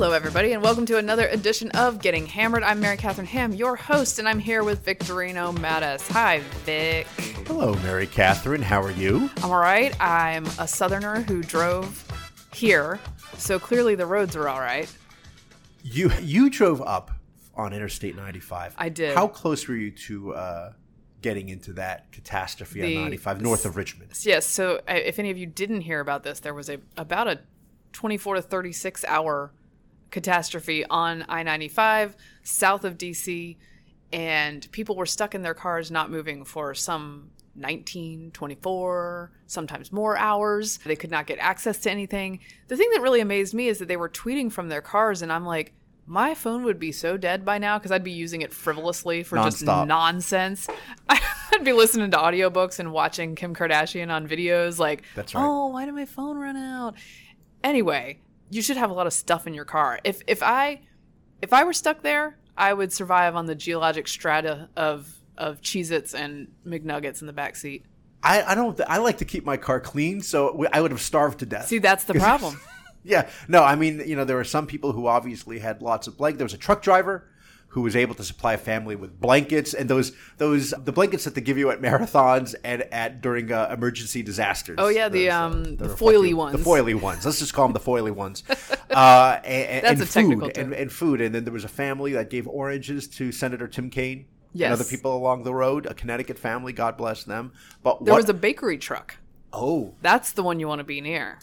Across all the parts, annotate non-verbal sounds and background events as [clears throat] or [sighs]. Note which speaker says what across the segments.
Speaker 1: Hello, everybody, and welcome to another edition of Getting Hammered. I'm Mary Catherine Ham, your host, and I'm here with Victorino Mattis. Hi, Vic.
Speaker 2: Hello, Mary Catherine. How are you?
Speaker 1: I'm all right. I'm a southerner who drove here, so clearly the roads are all right.
Speaker 2: You you drove up on Interstate 95.
Speaker 1: I did.
Speaker 2: How close were you to uh, getting into that catastrophe
Speaker 1: The-
Speaker 2: on 95 north of Richmond?
Speaker 1: Yes, so uh, if any of you didn't hear about this, there was a about a 24 to 36 hour catastrophe on I-95 south of DC and people were stuck in their cars not moving for some 19, 24, sometimes more hours. They could not get access to anything. The thing that really amazed me is that they were tweeting from their cars and I'm like my phone would be so dead by now because I'd be using it frivolously for just nonsense. [laughs] I'd be listening to audiobooks and watching Kim Kardashian on videos like,
Speaker 2: That's right.
Speaker 1: oh, why did my phone run out? Anyway, you should have a lot of stuff in your car. If if I if I were stuck there, I would survive on the geologic strata of of Cheez-Its and McNuggets in the back seat.
Speaker 2: I, I don't. I like to keep my car clean, so we- I would have starved to death.
Speaker 1: See, that's the [laughs] problem.
Speaker 2: yeah, no, I mean, you know, there were some people who obviously had lots of blankets. There was a truck driver who was able to supply a family with blankets and those those the blankets that they give you at marathons and at during uh, emergency disasters.
Speaker 1: Oh, yeah, the,
Speaker 2: Those,
Speaker 1: um,
Speaker 2: they're
Speaker 1: the foily ones.
Speaker 2: The foily ones. Let's just call them the foily ones. [laughs] Uh, and,
Speaker 1: That's
Speaker 2: and
Speaker 1: a
Speaker 2: food
Speaker 1: technical
Speaker 2: and,
Speaker 1: term.
Speaker 2: and food. And then there was a family that gave oranges to Senator Tim Kaine.
Speaker 1: Yes.
Speaker 2: And other people along the road, a Connecticut family, God bless them. But
Speaker 1: There
Speaker 2: what?
Speaker 1: was a bakery truck.
Speaker 2: oh,
Speaker 1: That's the one you want to be near.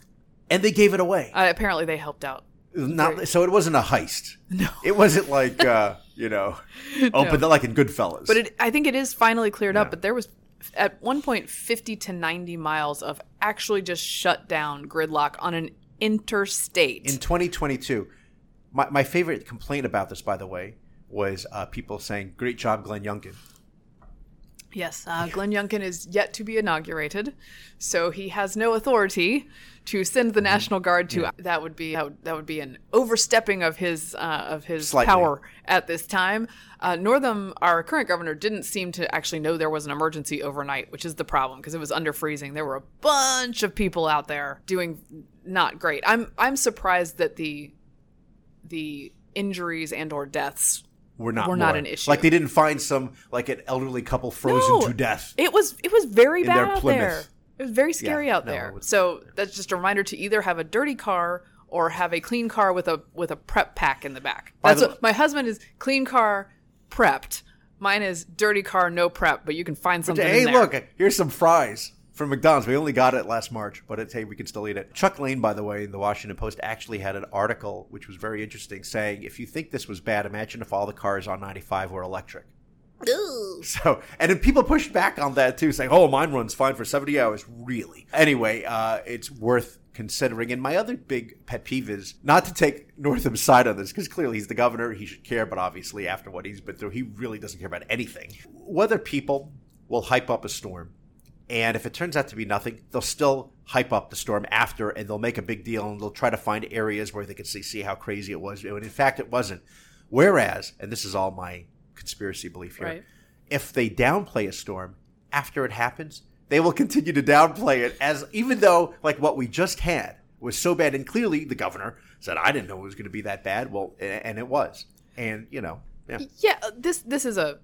Speaker 2: and they gave it away.
Speaker 1: Uh, apparently, they helped out.
Speaker 2: Not so it wasn't a heist. [laughs] No, it wasn't like uh, you know, [laughs] open like in Goodfellas.
Speaker 1: But it, I think it is finally cleared up. But there was at one point 50 to 90 miles of actually just shut down gridlock on an interstate.
Speaker 2: in 2022, my my favorite complaint about this, by the way, was uh, people saying, "Great job, Glenn Youngkin."
Speaker 1: Yes, uh, Glenn Youngkin is yet to be inaugurated, so he has no authority to send
Speaker 2: Mm-hmm.
Speaker 1: the National Guard to. That would be that would, that would be an overstepping of his uh, of his
Speaker 2: Slightly.
Speaker 1: power at this time. Uh, Northam, our current governor, didn't seem to actually know there was an emergency overnight, which is the problem because it was under freezing. There were a bunch of people out there doing not great. I'm I'm surprised that the the injuries and or deaths
Speaker 2: We're not
Speaker 1: Were not an issue.
Speaker 2: Like they didn't find some like an elderly couple frozen
Speaker 1: No,
Speaker 2: to death.
Speaker 1: It was it was very bad out
Speaker 2: Plymouth.
Speaker 1: there. It was very scary
Speaker 2: Yeah,
Speaker 1: out
Speaker 2: no,
Speaker 1: there.
Speaker 2: was-
Speaker 1: so that's just a reminder to either have a dirty car or have a clean car with a with a prep pack in the back. That's
Speaker 2: the-
Speaker 1: what my husband is clean car prepped. Mine is dirty car no prep, but you can find something.
Speaker 2: Hey, look, here's some fries from McDonald's. We only got it last March, but it's hey, we can still eat it. Chuck Lane, by the way, in the Washington Post actually had an article which was very interesting, saying if you think this was bad, imagine if all the cars on 95 were electric. [laughs] So, and then people pushed back on that too, saying, "Oh, mine runs fine for 70 hours." Really? Anyway, uh, it's worth considering. And my other big pet peeve is not to take Northam's side on this because clearly he's the governor; he should care. But obviously, after what he's been through, he really doesn't care about anything. Whether people will hype up a storm, and if it turns out to be nothing, they'll still hype up the storm after, and they'll make a big deal, and they'll try to find areas where they can see see how crazy it was. When in fact, it wasn't. Whereas, and this is all my conspiracy belief here
Speaker 1: Right.
Speaker 2: if they downplay a storm after it happens, they will continue to downplay it as even though like what we just had was so bad and clearly the governor said I didn't know it was going to be that bad. Well, and it was. And, you know, yeah.
Speaker 1: Yeah, this this is a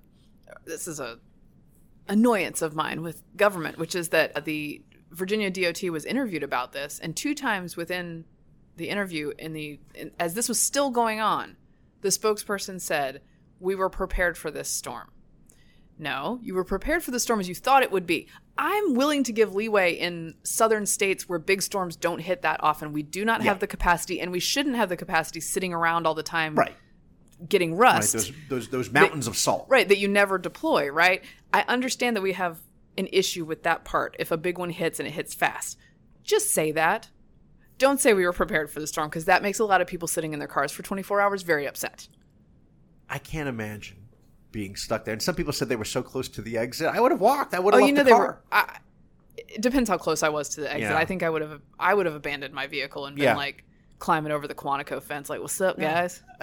Speaker 1: this is a annoyance of mine with government, which is that the Virginia DOT was interviewed about this, and two times within the interview, in the in, as this was still going on, the spokesperson said, "We were prepared for this storm." No, you were prepared for the storm as you thought it would be. I'm willing to give leeway in southern states where big storms don't hit that often. We do not have the capacity, and we shouldn't have the capacity sitting around all the time
Speaker 2: Right.
Speaker 1: getting
Speaker 2: Right,
Speaker 1: rust.
Speaker 2: those, those those mountains of salt.
Speaker 1: Right, that you never deploy, right? I understand that we have an issue with that part if a big one hits and it hits fast. Just say that. Don't say we were prepared for the storm because that makes a lot of people sitting in their cars for 24 hours very upset.
Speaker 2: I can't imagine being stuck there. And some people said they were so close to the exit. I would have walked. I would
Speaker 1: Oh,
Speaker 2: have left
Speaker 1: you know
Speaker 2: the
Speaker 1: they
Speaker 2: car.
Speaker 1: were. I, it depends how close I was to the exit.
Speaker 2: Yeah.
Speaker 1: I think I would have. I would have abandoned my vehicle and been
Speaker 2: Yeah.
Speaker 1: like climbing over the Quantico fence, like, "What's up, guys?" [laughs]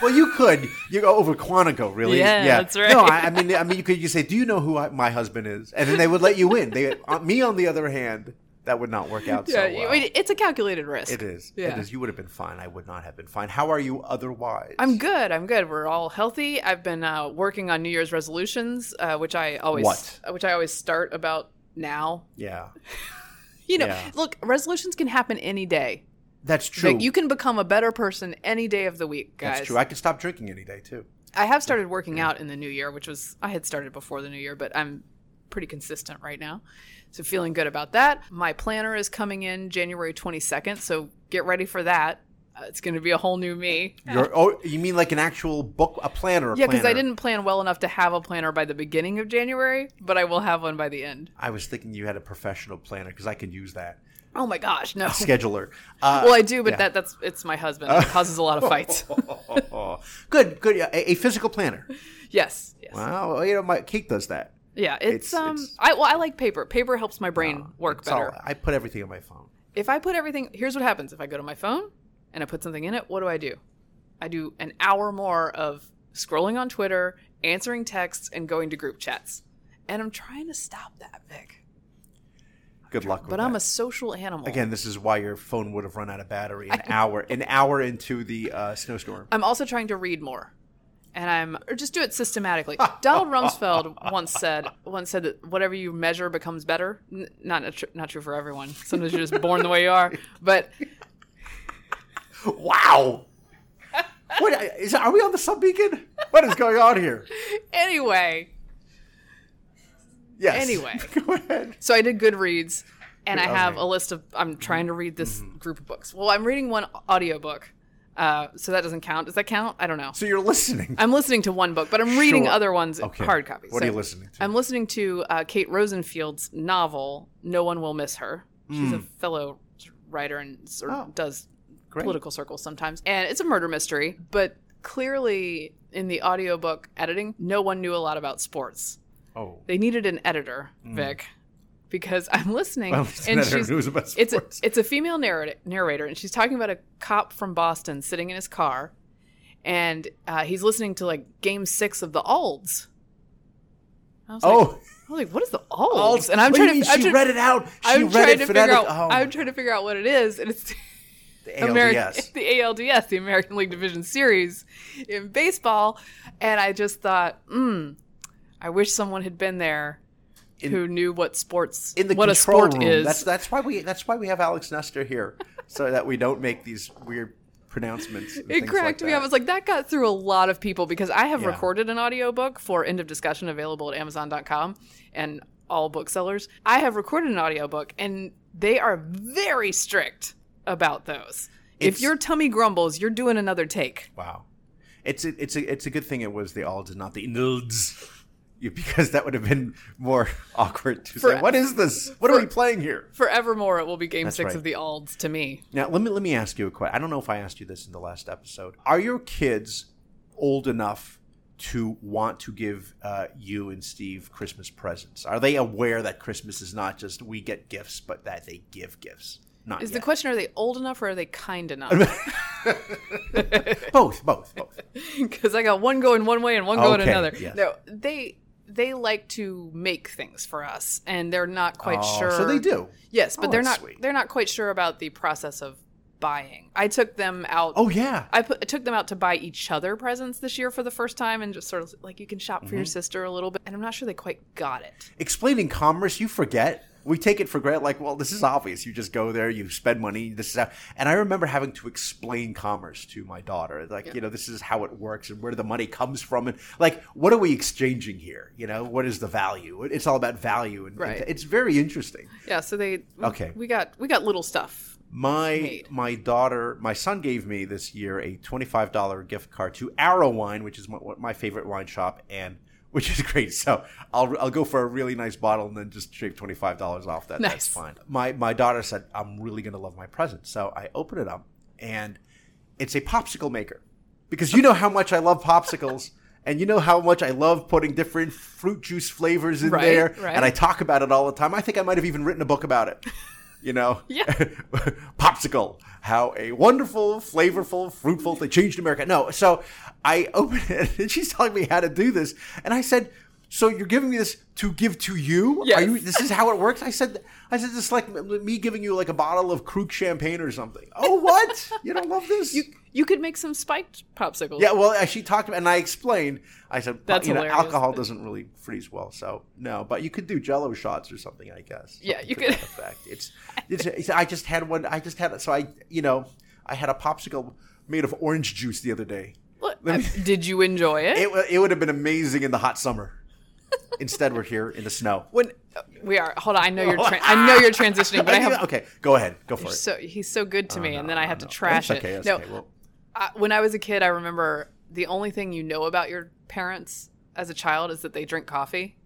Speaker 2: Well, you could. You go over Quantico, really?
Speaker 1: Yeah, that's right.
Speaker 2: No, I, I mean, I mean, you could. You say, "Do you know who I, my husband is?" And then they would let you in. They, uh, me, on the other hand, that would not work out
Speaker 1: Yeah,
Speaker 2: so well.
Speaker 1: It's a calculated risk.
Speaker 2: It is.
Speaker 1: Yeah.
Speaker 2: It is. You would have been fine. I would not have been fine. How are you otherwise?
Speaker 1: I'm good. I'm good. We're all healthy. I've been uh, working on New Year's resolutions, uh, which I always
Speaker 2: What?
Speaker 1: which I always start about now.
Speaker 2: Yeah. [laughs]
Speaker 1: You know,
Speaker 2: Yeah.
Speaker 1: look, resolutions can happen any day.
Speaker 2: That's true.
Speaker 1: Like, you can become a better person any day of the week, guys.
Speaker 2: That's true. I can stop drinking any day too.
Speaker 1: I have started working out in the new year, which was I had started before the new year, but I'm pretty consistent right now. So feeling good about that. My planner is coming in January 22nd, so get ready for that. Uh, it's going to be a whole new me.
Speaker 2: You're, oh, you mean like an actual book, a planner? A
Speaker 1: Yeah, because I didn't plan well enough to have a planner by the beginning of January, but I will have one by the end.
Speaker 2: I was thinking you had a professional planner because I could use that
Speaker 1: Oh my gosh, no.
Speaker 2: scheduler. Uh, [laughs]
Speaker 1: Well, I do, but
Speaker 2: yeah.
Speaker 1: that that's it's my husband. It [laughs] causes a lot of fights. [laughs]
Speaker 2: good, good. A, a physical planner.
Speaker 1: yes, yes.
Speaker 2: Wow. Well, you know, my Kate does that.
Speaker 1: Yeah, it's,
Speaker 2: It's-
Speaker 1: um
Speaker 2: it's-
Speaker 1: I well I like paper. Paper helps my brain work
Speaker 2: It's all-
Speaker 1: better.
Speaker 2: I put everything on my phone.
Speaker 1: if I put everything, here's what happens. If I go to my phone and I put something in it, what do I do? I do an hour more of scrolling on Twitter, answering texts, and going to group chats. And I'm trying to stop that, Vic.
Speaker 2: Good luck with
Speaker 1: But
Speaker 2: that.
Speaker 1: I'm a social animal.
Speaker 2: Again, this is why your phone would have run out of battery an [laughs] hour an hour into the uh, snowstorm.
Speaker 1: I'm also trying to read more. And I'm or just do it systematically. Donald [laughs] Rumsfeld once said once said that whatever you measure becomes better. N- not not, tr- not true for everyone. Sometimes you're just born the way you are. But
Speaker 2: Wow. what is? Are we on the sub beacon? What is going on here? [laughs]
Speaker 1: anyway,
Speaker 2: Yes.
Speaker 1: Anyway. [laughs]
Speaker 2: go ahead.
Speaker 1: So I did Goodreads, and I have
Speaker 2: Okay.
Speaker 1: a list of. I'm trying to read this group of books. Well, I'm reading one audiobook, uh, so that doesn't count. Does that count? I don't know.
Speaker 2: So you're listening.
Speaker 1: I'm listening to one book, but I'm reading
Speaker 2: Sure.
Speaker 1: other ones,
Speaker 2: Okay.
Speaker 1: hard copies.
Speaker 2: What are you listening to?
Speaker 1: I'm listening to uh, Kate Rosenfield's novel "No One Will Miss Her." She's a fellow writer and sort of.
Speaker 2: Oh.
Speaker 1: does
Speaker 2: Great.
Speaker 1: political circles sometimes, and it's a murder mystery. But clearly, in the audiobook editing, no one knew a lot about sports.
Speaker 2: Oh.
Speaker 1: They needed an editor, Vic, because I'm listening. [laughs]
Speaker 2: Well, it's
Speaker 1: and she's it's a, it's a female narrator, narrator, and she's talking about a cop from Boston sitting in his car, and uh, he's listening to like Game Six of the Alds. I was like,
Speaker 2: Oh.
Speaker 1: I was like, what is the Alds? And I'm
Speaker 2: What
Speaker 1: trying to, I'm
Speaker 2: she
Speaker 1: trying-
Speaker 2: read it out. She
Speaker 1: I'm
Speaker 2: read
Speaker 1: trying
Speaker 2: it
Speaker 1: to figure out.
Speaker 2: Oh,
Speaker 1: I'm trying to figure out what it is, and it's [laughs]
Speaker 2: the ALDS. [laughs]
Speaker 1: the ALDS, the American League Division Series in baseball, and I just thought, hmm, I wish someone had been there
Speaker 2: In-
Speaker 1: who knew what sports,
Speaker 2: in the
Speaker 1: what a sport
Speaker 2: room.
Speaker 1: is.
Speaker 2: That's that's why we that's why we have Alex Nestor here, [laughs] so that we don't make these weird pronouncements.
Speaker 1: it cracked
Speaker 2: like
Speaker 1: me up. I was like, that got through a lot of people because I have
Speaker 2: Yeah.
Speaker 1: recorded an audiobook for End of Discussion available at Amazon.com and all booksellers. I have recorded an audiobook and they are very strict about those.
Speaker 2: It's-
Speaker 1: if your tummy grumbles, you're doing another take.
Speaker 2: Wow, it's a, it's a it's a good thing it was the alds and not the nilds, because that would have been more [laughs] awkward to
Speaker 1: For-
Speaker 2: say. What is this? What are we playing here?
Speaker 1: Forevermore, it will be Game
Speaker 2: That's
Speaker 1: Six
Speaker 2: right.
Speaker 1: of the Alds to me.
Speaker 2: Now let me let me ask you a question. I don't know if I asked you this in the last episode. Are your kids old enough to want to give uh, you and Steve Christmas presents? Are they aware that Christmas is not just we get gifts, but that they give gifts? Not
Speaker 1: Is
Speaker 2: yet.
Speaker 1: the question: Are they old enough or are they kind enough? [laughs]
Speaker 2: both, both, both. [laughs]
Speaker 1: Because I got one going one way and one going
Speaker 2: Okay,
Speaker 1: another.
Speaker 2: yes.
Speaker 1: No, they they like to make things for us, and they're not quite
Speaker 2: Oh,
Speaker 1: sure.
Speaker 2: So they do.
Speaker 1: Yes, but
Speaker 2: Oh,
Speaker 1: they're not.
Speaker 2: sweet.
Speaker 1: They're not quite sure about the process of buying. I took them out.
Speaker 2: Oh yeah.
Speaker 1: I put I took them out to buy each other presents this year for the first time, and just sort of like you can shop for your
Speaker 2: Mm-hmm.
Speaker 1: sister a little bit. And I'm not sure they quite got it.
Speaker 2: Explaining commerce, you forget. We take it for granted. Like, well, this is obvious. You just go there, you spend money. This is how. And I remember having to explain commerce to my daughter. Like, you know, this is how it works and where the money comes from, and like, what are we exchanging here? You know, what is the value? It's all about value, and, and it's very interesting.
Speaker 1: Yeah, so they
Speaker 2: Okay.
Speaker 1: We got we got little stuff.
Speaker 2: My
Speaker 1: Made.
Speaker 2: my daughter, my son gave me this year a twenty five dollar gift card to Arrowine, which is my, my favorite wine shop, and which is great. So I'll I'll go for a really nice bottle and then just shave twenty five dollars off that. That's
Speaker 1: Nice.
Speaker 2: fine. My my daughter said I'm really gonna love my present, so I open it up and it's a popsicle maker because you know how much I love popsicles. [laughs] And you know how much I love putting different fruit juice flavors in
Speaker 1: Right,
Speaker 2: there,
Speaker 1: right.
Speaker 2: and I talk about it all the time. I think I might have even written a book about it. You know,
Speaker 1: Yeah. [laughs]
Speaker 2: popsicle. How a wonderful flavorful fruitful they changed america. No so i opened it [laughs] and she's telling me how to do this and i said So you're giving me this to give to you?
Speaker 1: Yes.
Speaker 2: Are you? This is how it works. I said. I said this is like me giving you like a bottle of Krug champagne or something. Oh, [laughs] what? you don't love this?
Speaker 1: You you could make some spiked popsicles.
Speaker 2: yeah. Well, she talked about, and I explained. I said,
Speaker 1: That's
Speaker 2: you know, alcohol doesn't really freeze well, so no. But you could do Jello shots or something, I guess.
Speaker 1: Yeah, you could.
Speaker 2: Effect. It's, it's, it's. I just had one. I just had. So I, you know, I had a popsicle made of orange juice the other day.
Speaker 1: Look, uh, did you enjoy it?
Speaker 2: It, it would have been amazing in the hot summer. Instead, we're here in the snow.
Speaker 1: when uh, we are, hold on. I know you're. Tra- I know you're transitioning, but [laughs] I have.
Speaker 2: okay, go ahead, go for it.
Speaker 1: So he's so good to me, and then I have to
Speaker 2: No,
Speaker 1: trash
Speaker 2: that's okay,
Speaker 1: it. no,
Speaker 2: okay. Well,
Speaker 1: I, when I was a kid, I remember the only thing you know about your parents as a child is that they drink coffee.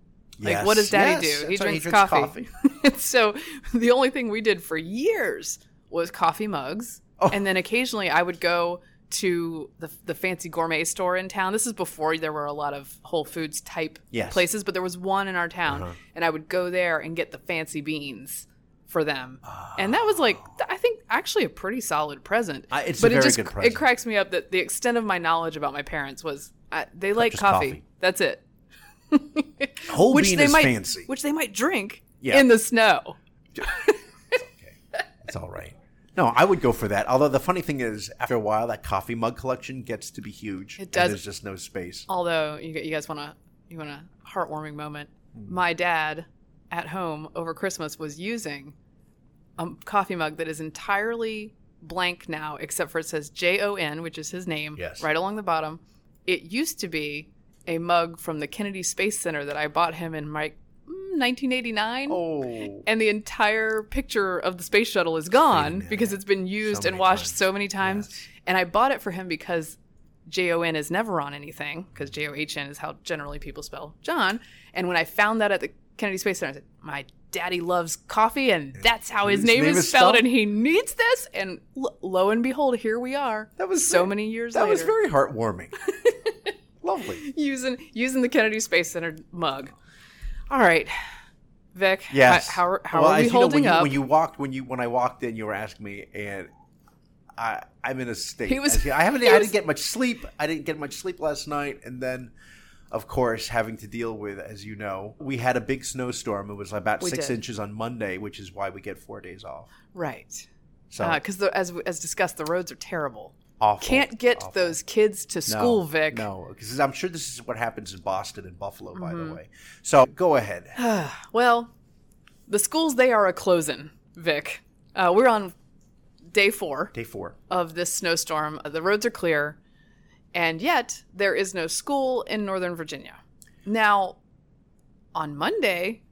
Speaker 1: Like,
Speaker 2: yes,
Speaker 1: what does Daddy
Speaker 2: yes,
Speaker 1: do? He
Speaker 2: that's right,
Speaker 1: drinks, coffee. [laughs] and so the only thing we did for years was coffee mugs,
Speaker 2: Oh.
Speaker 1: and then occasionally I would go to the the fancy gourmet store in town. This is before there were a lot of Whole Foods type
Speaker 2: Yes.
Speaker 1: places, but there was one in our town,
Speaker 2: Uh-huh.
Speaker 1: and I would go there and get the fancy beans for them. And that was like I think actually a pretty solid present.
Speaker 2: I- it's a
Speaker 1: but it just it cracks me up that the extent of my knowledge about my parents was they like coffee.
Speaker 2: coffee.
Speaker 1: That's it. [laughs]
Speaker 2: Whole
Speaker 1: which
Speaker 2: bean
Speaker 1: they
Speaker 2: is
Speaker 1: might
Speaker 2: fancy.
Speaker 1: which they might drink
Speaker 2: Yeah.
Speaker 1: in the snow.
Speaker 2: it's okay, It's all right. No, I would go for that. Although the funny thing is, after a while, that coffee mug collection gets to be huge.
Speaker 1: It does.
Speaker 2: And there's just no space.
Speaker 1: Although you, you guys want to you want a heartwarming moment.
Speaker 2: Hmm.
Speaker 1: My dad at home over Christmas was using a coffee mug that is entirely blank now, except for it says J O N, which is his name,
Speaker 2: Yes.
Speaker 1: right along the bottom. It used to be a mug from the Kennedy Space Center that I bought him in my mm, 1989.
Speaker 2: Oh,
Speaker 1: and the entire picture of the space shuttle is gone because it's been used
Speaker 2: So
Speaker 1: and washed
Speaker 2: times.
Speaker 1: so many times.
Speaker 2: Yes.
Speaker 1: And I bought it for him because J O N is never on anything because J O H N is how generally people spell John. And when I found that at the Kennedy Space Center, I said, "My daddy loves coffee, and that's how his,
Speaker 2: His
Speaker 1: name,
Speaker 2: name
Speaker 1: is
Speaker 2: is
Speaker 1: spelled,
Speaker 2: spelled?
Speaker 1: and he needs this." And lo, lo and behold, here we are.
Speaker 2: That was
Speaker 1: so
Speaker 2: very-
Speaker 1: many years
Speaker 2: that
Speaker 1: later.
Speaker 2: was very heartwarming. [laughs] Lovely.
Speaker 1: using using the Kennedy Space Center mug. All right, Vic.
Speaker 2: Yes.
Speaker 1: How, how,
Speaker 2: Well,
Speaker 1: are we
Speaker 2: as you know,
Speaker 1: holding
Speaker 2: when you,
Speaker 1: up?
Speaker 2: When you walked, when you when I walked in, you were asking me, and I I'm in a state.
Speaker 1: He was-
Speaker 2: As I haven't. I
Speaker 1: was-
Speaker 2: didn't get much sleep. I didn't get much sleep last night, and then. Of course, having to deal with, as you know, we had a big snowstorm. It was about six
Speaker 1: did.
Speaker 2: inches on Monday, which is why we get four days off.
Speaker 1: right.
Speaker 2: So uh,
Speaker 1: because as as discussed, the roads are terrible.
Speaker 2: Awful.
Speaker 1: Can't get
Speaker 2: awful.
Speaker 1: those kids to
Speaker 2: No,
Speaker 1: school, Vic.
Speaker 2: No, because I'm sure this is what happens in Boston and Buffalo, by
Speaker 1: Mm-hmm.
Speaker 2: the way. So go ahead. [sighs]
Speaker 1: Well, the schools they are a closing, Vic. Uh, we're on day four
Speaker 2: Day four.
Speaker 1: of this snowstorm. The roads are clear, and yet there is no school in Northern Virginia. Now, on Monday,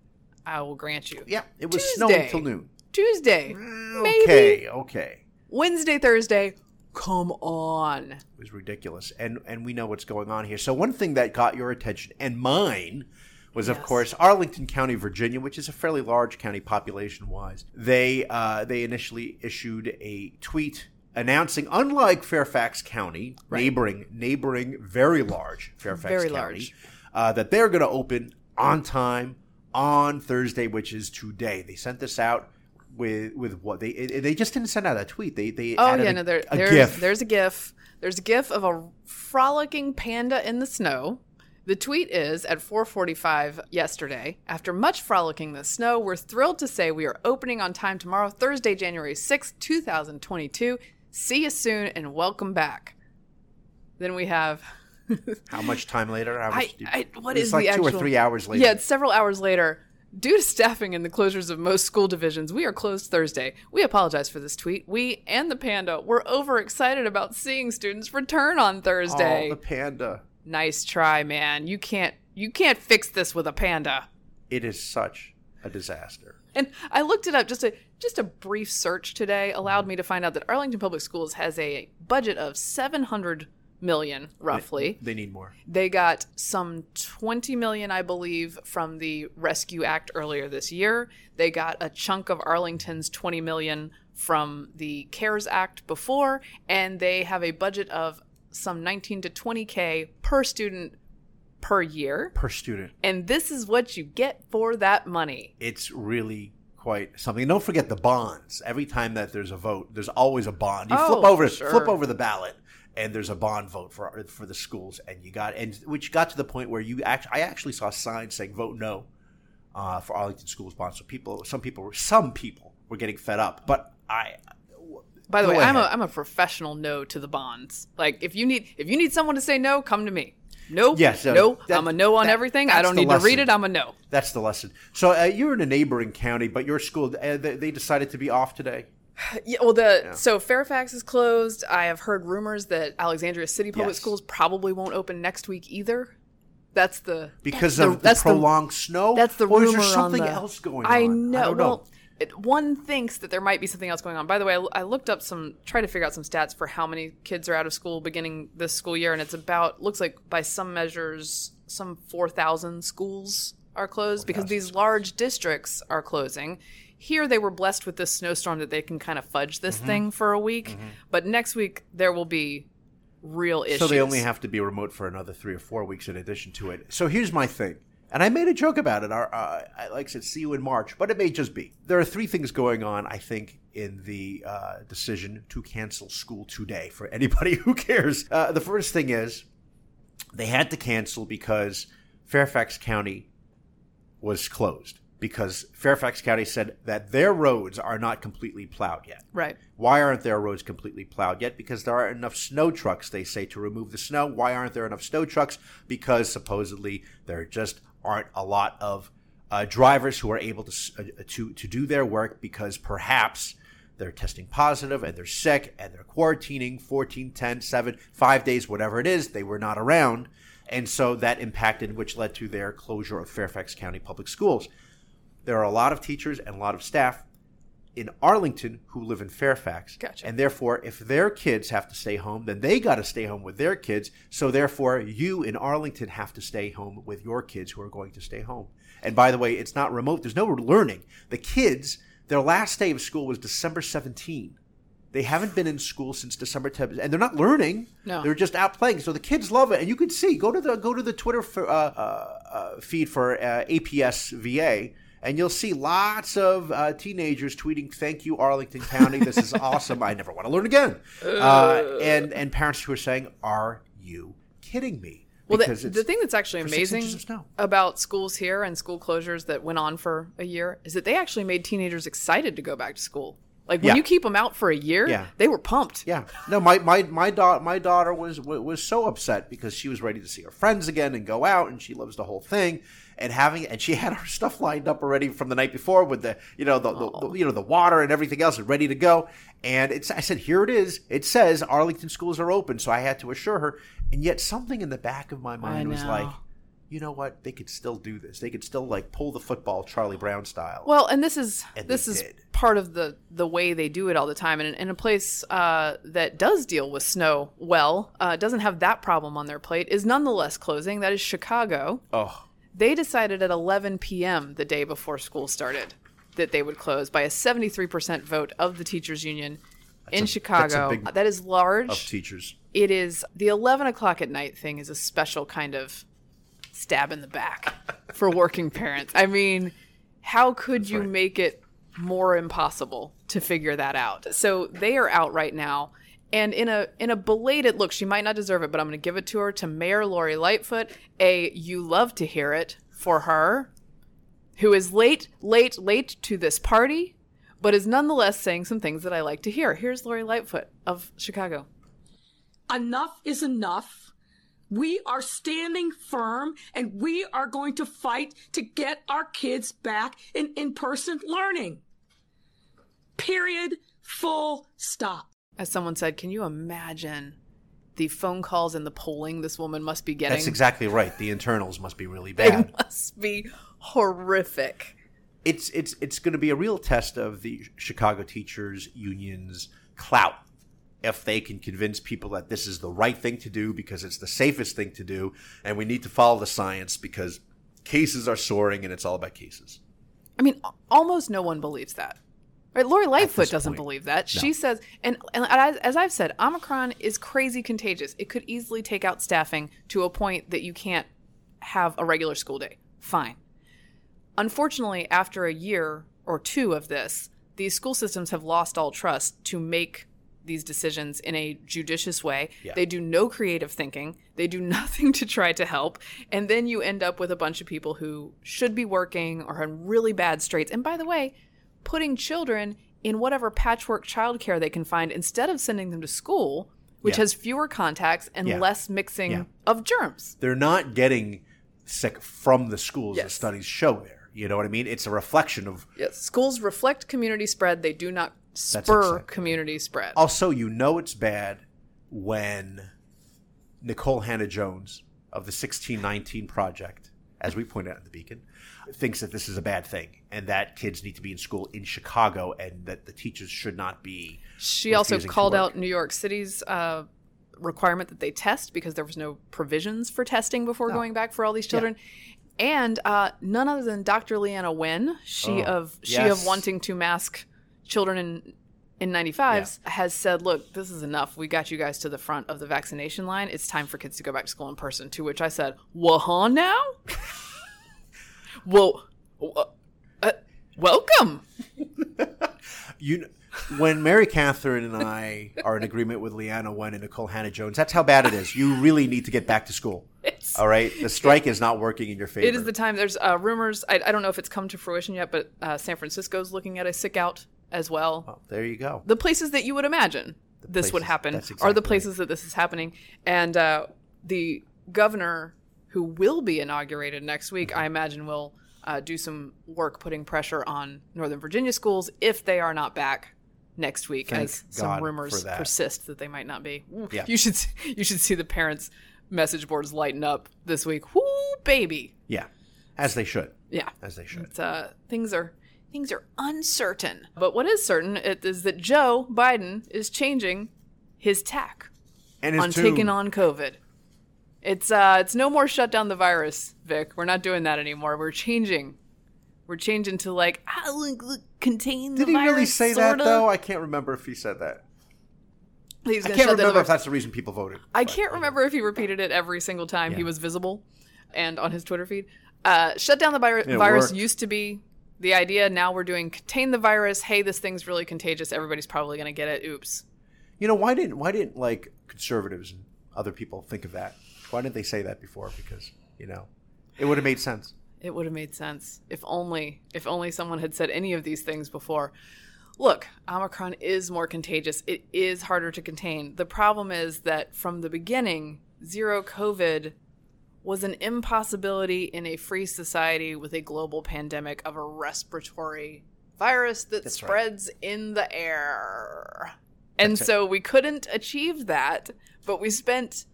Speaker 1: I will grant you.
Speaker 2: Yeah, it was
Speaker 1: Tuesday.
Speaker 2: snowing till noon.
Speaker 1: Tuesday, maybe
Speaker 2: Okay, okay.
Speaker 1: Wednesday, Thursday. Come on.
Speaker 2: It was ridiculous, and and we know what's going on here. So one thing that got your attention and mine was, of
Speaker 1: Yes.
Speaker 2: course, Arlington County, Virginia, which is a fairly large county population wise. They uh, they initially issued a tweet announcing, unlike Fairfax County, neighboring neighboring very large Fairfax
Speaker 1: Very
Speaker 2: County,
Speaker 1: large.
Speaker 2: uh, that they're going to open on time on Thursday, which is today. They sent this out. With, with what they they just didn't send out a tweet they they
Speaker 1: Oh
Speaker 2: added
Speaker 1: yeah,
Speaker 2: a,
Speaker 1: no, there,
Speaker 2: a
Speaker 1: there's
Speaker 2: gif
Speaker 1: there's a gif. There's a gif of a frolicking panda in the snow. The tweet is at 4:45 yesterday. After much frolicking in the snow, we're thrilled to say we are opening on time tomorrow, Thursday, January 6th, 2022. See you soon and welcome back. Then we have [laughs]
Speaker 2: How much time later? How much you-
Speaker 1: I what
Speaker 2: it's
Speaker 1: is
Speaker 2: like
Speaker 1: the
Speaker 2: two
Speaker 1: actual
Speaker 2: or three hours later.
Speaker 1: Yeah, it's several hours later. Due to staffing and the closures of most school divisions, we are closed Thursday. We apologize for this tweet. We and the panda were overexcited about seeing students return on Thursday.
Speaker 2: Oh, the panda.
Speaker 1: nice try, man. You can't you can't fix this with a panda.
Speaker 2: It is such a disaster.
Speaker 1: And I looked it up. Just a just a brief search today allowed me to find out that Arlington Public Schools has a budget of seven hundred million, roughly.
Speaker 2: They need more.
Speaker 1: They got some 20 million, I believe, from the Rescue Act earlier this year. They got a chunk of Arlington's 20 million from the CARES Act before, and they have a budget of some 19 to 20k per student per year.
Speaker 2: Per student.
Speaker 1: And this is what you get for that money.
Speaker 2: It's really quite something. And don't forget the bonds. Every time that there's a vote, there's always a bond. You
Speaker 1: Oh,
Speaker 2: flip over
Speaker 1: sure.
Speaker 2: flip over the ballot and there's a bond vote for for the schools, and you got and which got to the point where you actually I actually saw signs saying vote no uh, for Arlington schools bonds. So people, some people, were some people were getting fed up, but I.
Speaker 1: By the way, I'm a
Speaker 2: ahead.
Speaker 1: I'm a professional no to the bonds. Like if you need if you need someone to say no, come to me. No,
Speaker 2: Yes, uh,
Speaker 1: no,
Speaker 2: that-
Speaker 1: I'm a no on
Speaker 2: that-
Speaker 1: everything. I don't need to read it. I'm a no.
Speaker 2: That's the lesson. So uh, you're in a neighboring county, but your school uh, they, they decided to be off today. [sighs]
Speaker 1: Yeah, well, the so Fairfax is closed. I have heard rumors that Alexandria City Public
Speaker 2: Yes.
Speaker 1: Schools probably won't open next week either. That's the
Speaker 2: because
Speaker 1: that's
Speaker 2: of
Speaker 1: the,
Speaker 2: the,
Speaker 1: that's the
Speaker 2: prolonged snow.
Speaker 1: That's the
Speaker 2: or
Speaker 1: rumor
Speaker 2: is there something
Speaker 1: the-
Speaker 2: else going
Speaker 1: I
Speaker 2: on?
Speaker 1: know.
Speaker 2: I don't
Speaker 1: Well, it, one thinks that there might be something else going on. By the way, I, I looked up some, tried to figure out some stats for how many kids are out of school beginning this school year, and it's about looks like by some measures, some four thousand schools are closed because these large districts are closing. Here they were blessed with this snowstorm that they can kind of fudge this
Speaker 2: Mm-hmm.
Speaker 1: thing for a week, but next week there will be real issues.
Speaker 2: So they only have to be remote for another three or four weeks in addition to it. So here's my thing. And I made a joke about it. Our, uh, I like said, see you in March, but it may just be. There are three things going on, I think, in the uh, decision to cancel school today for anybody [laughs] who cares. Uh, the first thing is they had to cancel because Fairfax County was closed because Fairfax County said that their roads are not completely plowed yet.
Speaker 1: right.
Speaker 2: Why aren't their roads completely plowed yet? Because there aren't enough snow trucks, they say, to remove the snow. Why aren't there enough snow trucks? Because supposedly there just aren't a lot of uh, drivers who are able to, uh, to to do their work because perhaps they're testing positive and they're sick and they're quarantining 14, 10, 7, 5 days, whatever it is. They were not around. And so that impacted, which led to their closure of Fairfax County Public Schools. There are a lot of teachers and a lot of staff in Arlington who live in Fairfax.
Speaker 1: Gotcha.
Speaker 2: And therefore, if their kids have to stay home, then they got to stay home with their kids. So therefore, you in Arlington have to stay home with your kids who are going to stay home. And by the way, it's not remote. There's no learning. The kids, their last day of school was December 17. They haven't been in school since December 10th, and they're not learning.
Speaker 1: No.
Speaker 2: they're just out playing. So the kids love it, and you can see. Go to the go to the Twitter for, uh, uh, uh, feed for uh, APS VA, and you'll see lots of uh, teenagers tweeting, "Thank you, Arlington County. This is [laughs] awesome. I never want to learn again." Uh, and and parents who are saying, "Are you kidding me?"
Speaker 1: Well, the, the thing that's actually amazing
Speaker 2: inches of snow.
Speaker 1: about schools here and school closures that went on for a year is that they actually made teenagers excited to go back to school. Like when
Speaker 2: Yeah.
Speaker 1: you keep them out for a year,
Speaker 2: Yeah.
Speaker 1: they were pumped.
Speaker 2: Yeah, no, my my my daughter my daughter was was so upset because she was ready to see her friends again and go out, and she loves the whole thing. And having and she [laughs] had her stuff lined up already from the night before with the you know the, the, the you know the water and everything else ready to go. And it's I said here it is. It says Arlington schools are open, so I had to assure her. And yet something in the back of my mind was like, you know what? They could still do this. They could still like pull the football Charlie Brown style.
Speaker 1: Well, and this is
Speaker 2: And
Speaker 1: this is
Speaker 2: did.
Speaker 1: part of the the way they do it all the time. And in, in a place uh, that does deal with snow well, uh, doesn't have that problem on their plate, is nonetheless closing. That is Chicago.
Speaker 2: oh,
Speaker 1: They decided at 11 p.m. the day before school started that they would close by a 73% vote of the teachers union in
Speaker 2: a-
Speaker 1: Chicago.
Speaker 2: that's
Speaker 1: that is large.
Speaker 2: of teachers.
Speaker 1: it is the 11 o'clock at night thing is a special kind of stab in the back [laughs] for working parents. I mean, how could you
Speaker 2: right.
Speaker 1: make it more impossible to figure that out? So they are out right now. And in a in a belated look, she might not deserve it, but I'm going to give it to her to Mayor Lori Lightfoot. A you love to hear it for her, who is late, late, late to this party, but is nonetheless saying some things that I like to hear. Here's Lori Lightfoot of Chicago.
Speaker 3: enough is enough. We are standing firm and we are going to fight to get our kids back in in person learning. Period. Full stop.
Speaker 1: As someone said, can you imagine the phone calls and the polling this woman must be getting?
Speaker 2: That's exactly right. The internals must be really [laughs]
Speaker 1: They
Speaker 2: bad.
Speaker 1: must be horrific.
Speaker 2: it's it's it's going to be a real test of the Chicago teachers unions clout if they can convince people that this is the right thing to do because it's the safest thing to do and we need to follow the science because cases are soaring and it's all about cases.
Speaker 1: I mean, almost no one believes that. Right? Lori Lightfoot doesn't
Speaker 2: point,
Speaker 1: believe that.
Speaker 2: no.
Speaker 1: She says, and, and as I've said, Omicron is crazy contagious. It could easily take out staffing to a point that you can't have a regular school day. Fine. Unfortunately, after a year or two of this, these school systems have lost all trust to make these decisions in a judicious way.
Speaker 2: Yeah.
Speaker 1: They do no creative thinking. They do [laughs] nothing to try to help. And then you end up with a bunch of people who should be working or in really bad straits. And by the way, putting children in whatever patchwork childcare they can find instead of sending them to school, which
Speaker 2: Yeah.
Speaker 1: has fewer contacts and
Speaker 2: Yeah.
Speaker 1: less mixing
Speaker 2: Yeah.
Speaker 1: of germs.
Speaker 2: They're not getting sick from the schools. The studies show there. You know what I mean? It's a reflection of.
Speaker 1: Yes. Schools reflect community spread. They do not spur community spread.
Speaker 2: Also, you know it's bad when Nikole Hannah-Jones of the 1619 Project, as we point out in the Beacon, thinks that this is a bad thing and that kids need to be in school in Chicago and that the teachers should not be.
Speaker 1: She also
Speaker 2: refusing to
Speaker 1: called
Speaker 2: work.
Speaker 1: out New York City's uh, requirement that they test because there was no provisions for testing before going back for all these children. And uh, none other than Dr. Leanna Wen, she
Speaker 2: Oh,
Speaker 1: of she
Speaker 2: yes.
Speaker 1: of wanting to mask children in in 95s has said, "Look, this is enough. We got you guys to the front of the vaccination line. It's time for kids to go back to school in person." To which I said, [laughs] "Well, huh now? well, uh, uh, welcome." [laughs]
Speaker 2: You, when Mary Catherine and I are in agreement with Leanna Wen and Nikole Hannah-Jones, that's how bad it is. You really need to get back to school. [laughs]
Speaker 1: It's
Speaker 2: All right, the strike is not working in your favor.
Speaker 1: It is the time. There's uh, rumors. I, I don't know if it's come to fruition yet, but uh, San Francisco's looking at a sick out as well.
Speaker 2: Oh, there you go.
Speaker 1: The places that you would imagine this would happen
Speaker 2: that's
Speaker 1: are
Speaker 2: exactly
Speaker 1: the places that this is happening. And uh, the governor who will be inaugurated next week,
Speaker 2: Mm-hmm.
Speaker 1: I imagine, will uh, do some work putting pressure on Northern Virginia schools if they are not back next week,
Speaker 2: Thank
Speaker 1: as some rumors
Speaker 2: that.
Speaker 1: persist that they might not be.
Speaker 2: Yeah.
Speaker 1: You should you should see the parents' message boards lighten up this week. Whoo, baby!
Speaker 2: Yeah, as they should.
Speaker 1: Yeah.
Speaker 2: As they should.
Speaker 1: It's, uh, things are things are uncertain. But what is certain is that Joe Biden is changing his tack
Speaker 2: And his
Speaker 1: on
Speaker 2: tune-
Speaker 1: taking on COVID. It's uh, it's no more shut down the virus, Vic. We're not doing that anymore. We're changing. We're changing to like ah, look, look, contain the virus.
Speaker 2: Did he
Speaker 1: virus.
Speaker 2: really say that
Speaker 1: sorta.
Speaker 2: though? I can't remember if he said that. I can't remember if that's the reason people voted.
Speaker 1: I
Speaker 2: but-
Speaker 1: can't remember if he repeated it every single time he was visible and on his Twitter feed. Uh, shut down the virus. Virus
Speaker 2: worked.
Speaker 1: used to be the idea. Now we're doing contain the virus. Hey, this thing's really contagious. Everybody's probably going to get it. Oops.
Speaker 2: You know why didn't why didn't like conservatives and other people think of that? Why didn't they say that before? Because you know, it would have made sense.
Speaker 1: It would have made sense if only if only someone had said any of these things before. Look, Omicron is more contagious. It is harder to contain. The problem is that from the beginning, zero COVID was an impossibility in a free society with a global pandemic of a respiratory virus that
Speaker 2: That's right.
Speaker 1: spreads in the air. And so we couldn't achieve that, but we spent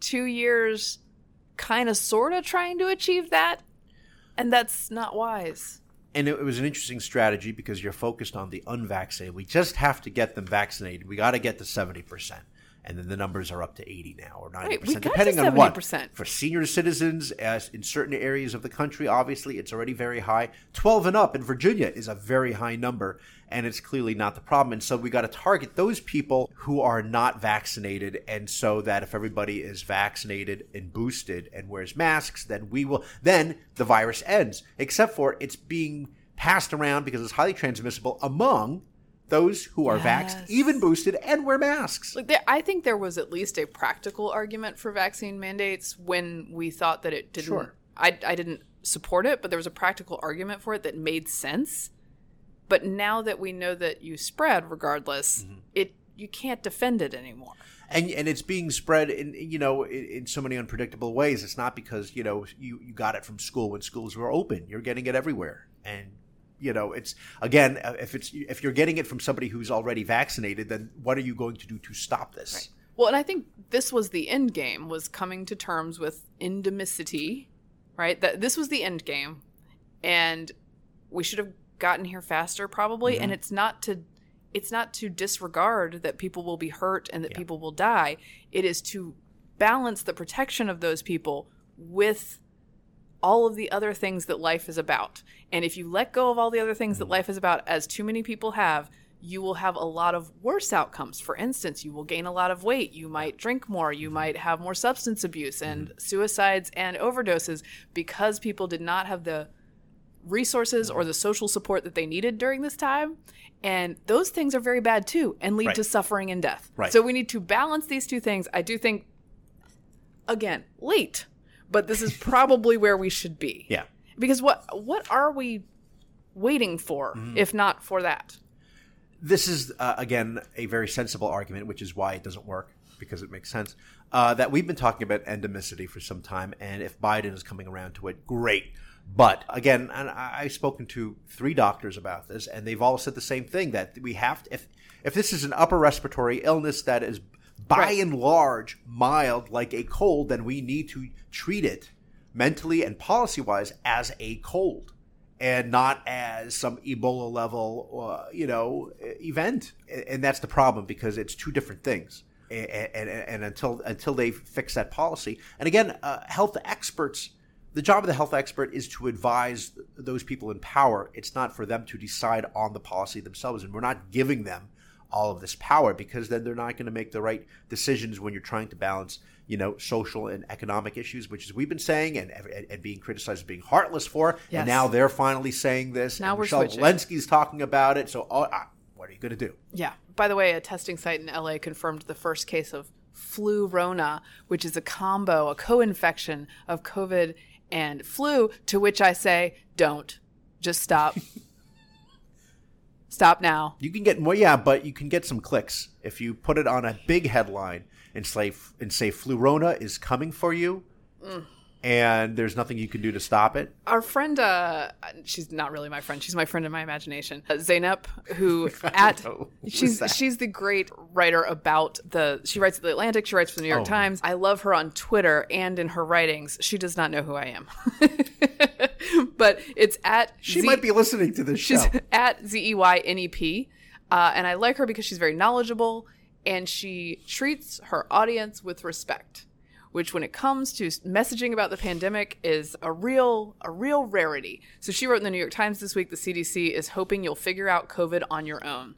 Speaker 1: 2 years kind of sort of trying to achieve that, and that's not wise.
Speaker 2: And it, was an interesting strategy because you're focused on the unvaccinated. We just have to get them vaccinated. We got to get to seventy percent, and then the numbers are up to eighty now or ninety
Speaker 1: Right, we
Speaker 2: percent,
Speaker 1: got to
Speaker 2: depending on what.
Speaker 1: 70%.
Speaker 2: For senior citizens, as in certain areas of the country, obviously it's already very high. Twelve and up in Virginia is a very high number, and it's clearly not the problem. And so we got to target those people who are not vaccinated, and so that if everybody is vaccinated and boosted and wears masks, then we will. Then the virus ends. Except for it's being passed around because it's highly transmissible among those who are
Speaker 1: Yes.
Speaker 2: vaxxed, even boosted, and wear masks.
Speaker 1: Like there, I think there was at least a practical argument for vaccine mandates when we thought that it didn't.
Speaker 2: Sure.
Speaker 1: I, I didn't support it, but there was a practical argument for it that made sense. But now that we know that you spread regardless,
Speaker 2: Mm-hmm.
Speaker 1: it you can't defend it anymore.
Speaker 2: and and it's being spread in you know in, in so many unpredictable ways. It's not because you know you you got it from school when schools were open. You're getting it everywhere, and you know it's again uh, if it's if you're getting it from somebody who's already vaccinated, then what are you going to do to stop this?
Speaker 1: Well, and I think this was the end game was coming to terms with endemicity, right? That this was the end game, and we should have gotten here faster probably. And it's not to it's not to disregard that people will be hurt and that people will die. It is to balance the protection of those people with all of the other things that life is about. And if you let go of all the other things that mm. life is about, as too many people have, you will have a lot of worse outcomes. For instance, you will gain a lot of weight. You might drink more. You mm-hmm. might have more substance abuse and mm-hmm. suicides and overdoses because people did not have the resources or mm-hmm. the social support that they needed during this time. And those things are very bad too and lead
Speaker 2: Right.
Speaker 1: to suffering and death.
Speaker 2: Right.
Speaker 1: So we need to balance these two things. I do think, again, late, but this is probably where we should be.
Speaker 2: Yeah.
Speaker 1: Because what what are we waiting for
Speaker 2: Mm-hmm.
Speaker 1: if not for that?
Speaker 2: this is uh, again a very sensible argument, which is why it doesn't work because it makes sense. Uh, that we've been talking about endemicity for some time, and if Biden is coming around to it, great. But again, and I, I've spoken to three doctors about this, and they've all said the same thing that we have to, if if this is an upper respiratory illness that is by
Speaker 1: Right.
Speaker 2: and large mild, like a cold, then we need to treat it mentally and policy wise as a cold and not as some Ebola level, uh, you know, event. And that's the problem because it's two different things. And, and, and until until they fix that policy, and again, uh, health experts, the job of the health expert is to advise those people in power. It's not for them to decide on the policy themselves, and we're not giving them all of this power because then they're not going to make the right decisions when you're trying to balance you know social and economic issues which is we've been saying and, and, and being criticized as being heartless for
Speaker 1: Yes.
Speaker 2: and now they're finally saying this
Speaker 1: Now
Speaker 2: and
Speaker 1: we're
Speaker 2: Rochelle
Speaker 1: switching.
Speaker 2: Walensky's talking about it so oh, ah, what are you going to do
Speaker 1: Yeah. By the way, a testing site in LA confirmed the first case of flurona, which is a combo, a co-infection of COVID and flu, to which I say, don't. Just stop. [laughs] stop now.
Speaker 2: you can get more yeah but you can get some clicks if you put it on a big headline and say and say flurona is coming for you
Speaker 1: Mm.
Speaker 2: and there's nothing you can do to stop it
Speaker 1: Our friend, uh, she's not really my friend. She's my friend in my imagination. Uh, Zeynep, who [laughs] at
Speaker 2: know.
Speaker 1: She's she's the great writer about the. She writes at the Atlantic. She writes for the New York
Speaker 2: Oh.
Speaker 1: Times. I love her on Twitter and in her writings. She does not know who I am, [laughs] [laughs] but it's at
Speaker 2: she
Speaker 1: Z-
Speaker 2: might be listening to this
Speaker 1: She's
Speaker 2: show [laughs]
Speaker 1: at Z E Y N E P, uh, and I like her because she's very knowledgeable and she treats her audience with respect. Which, when it comes to messaging about the pandemic, is a real a real rarity. So she wrote in the New York Times this week: the CDC is hoping you'll figure out COVID on your own.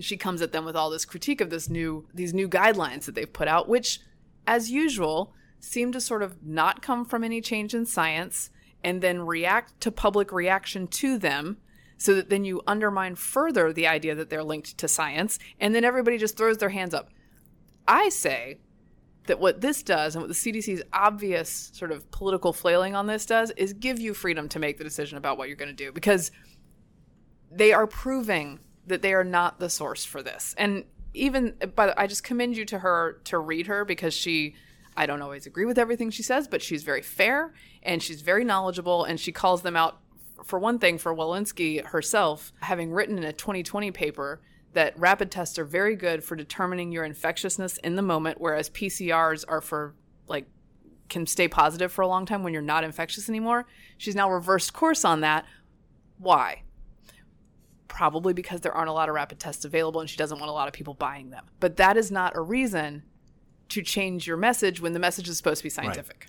Speaker 1: She comes at them with all this critique of this new these new guidelines that they've put out, which, as usual, seem to sort of not come from any change in science and then react to public reaction to them so that then you undermine further the idea that they're linked to science and then everybody just throws their hands up. I say that what this does and what the CDC's obvious sort of political flailing on this does is give you freedom to make the decision about what you're going to do because they are proving that they are not the source for this. And even but I just commend you to her to read her because she I don't always agree with everything she says, but she's very fair and she's very knowledgeable and she calls them out for one thing for Walensky herself having written in a 2020 paper that rapid tests are very good for determining your infectiousness in the moment whereas PCRs are for like can stay positive for a long time when you're not infectious anymore. She's now reversed course on that. Why? Probably because there aren't a lot of rapid tests available and she doesn't want a lot of people buying them. But that is not a reason to change your message when the message is supposed to be scientific.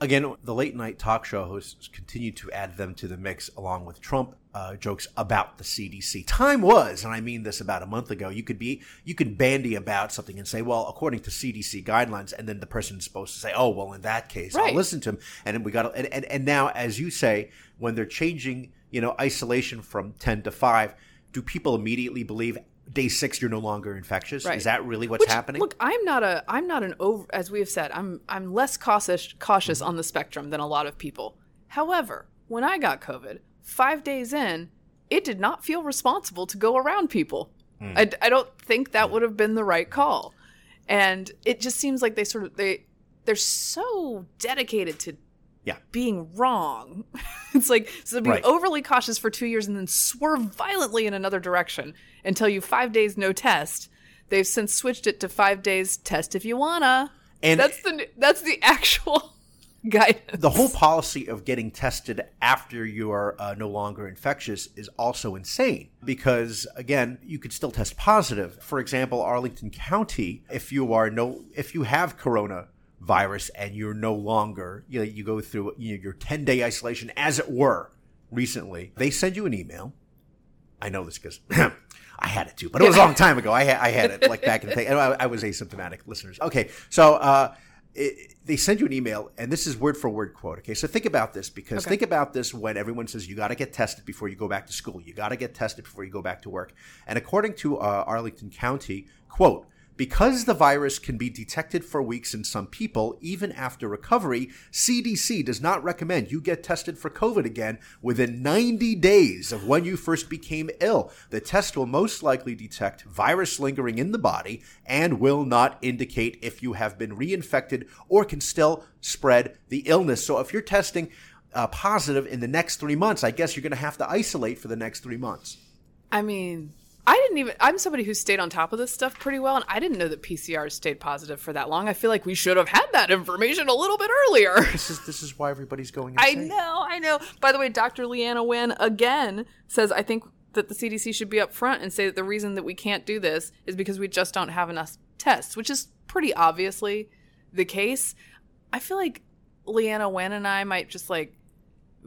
Speaker 2: again, the late night talk show hosts continue to add them to the mix along with Trump uh, jokes about the CDC. Time was, and I mean this about a month ago, you could be you could bandy about something and say, well, according to CDC guidelines, and then the person's supposed to say, oh, well, in that case,
Speaker 1: Right.
Speaker 2: I'll listen to him. And then we got and, and and now, as you say, when they're changing, you know, isolation from ten to five, do people immediately believe? Day six, you're no longer infectious.
Speaker 1: Right.
Speaker 2: Is that really what's
Speaker 1: Which,
Speaker 2: happening?
Speaker 1: Look, I'm not a I'm not an over as we have said, I'm I'm less cautious cautious
Speaker 2: Mm-hmm.
Speaker 1: on the spectrum than a lot of people. However, when I got COVID, 5 days in, it did not feel responsible to go around people.
Speaker 2: Hmm.
Speaker 1: I, I don't think that would have been the right call. And it just seems like they sort of they they're so dedicated to
Speaker 2: Yeah.
Speaker 1: being wrong. [laughs] it's like so be
Speaker 2: Right.
Speaker 1: overly cautious for two years and then swerve violently in another direction and tell you five days no test. They've since switched it to five days test if you wanna.
Speaker 2: And-
Speaker 1: that's the that's the [laughs] actual guidance.
Speaker 2: the whole policy of getting tested after you are uh, no longer infectious is also insane because again you could still test positive for example arlington county if you are no if you have coronavirus and you're no longer you know you go through you know, your 10 day isolation as it were recently they send you an email i know this because [clears throat] I had it too, but it was a long time ago. I had, I had it like back in the day. and I, I was asymptomatic, listeners. Okay, so uh, it, they send you an email, and this is word for word quote. Okay, so think about this because
Speaker 1: Okay.
Speaker 2: think about this when everyone says you got to get tested before you go back to school. You got to get tested before you go back to work. And according to uh, Arlington County, quote. Because the virus can be detected for weeks in some people, even after recovery, CDC does not recommend you get tested for COVID again within 90 days of when you first became ill. The test will most likely detect virus lingering in the body and will not indicate if you have been reinfected or can still spread the illness. So if you're testing uh, positive in the next three months, I guess you're going to have to isolate for the next three months.
Speaker 1: I mean, I didn't even. I'm somebody who stayed on top of this stuff pretty well, and I didn't know that PCR stayed positive for that long. I feel like we should have had that information a little bit earlier.
Speaker 2: This is this is why everybody's going.
Speaker 1: I know, I know. By the way, Dr. Leana Wen again says I think that the CDC should be up front and say that the reason that we can't do this is because we just don't have enough tests, which is pretty obviously the case. I feel like Leana Wen and I might just like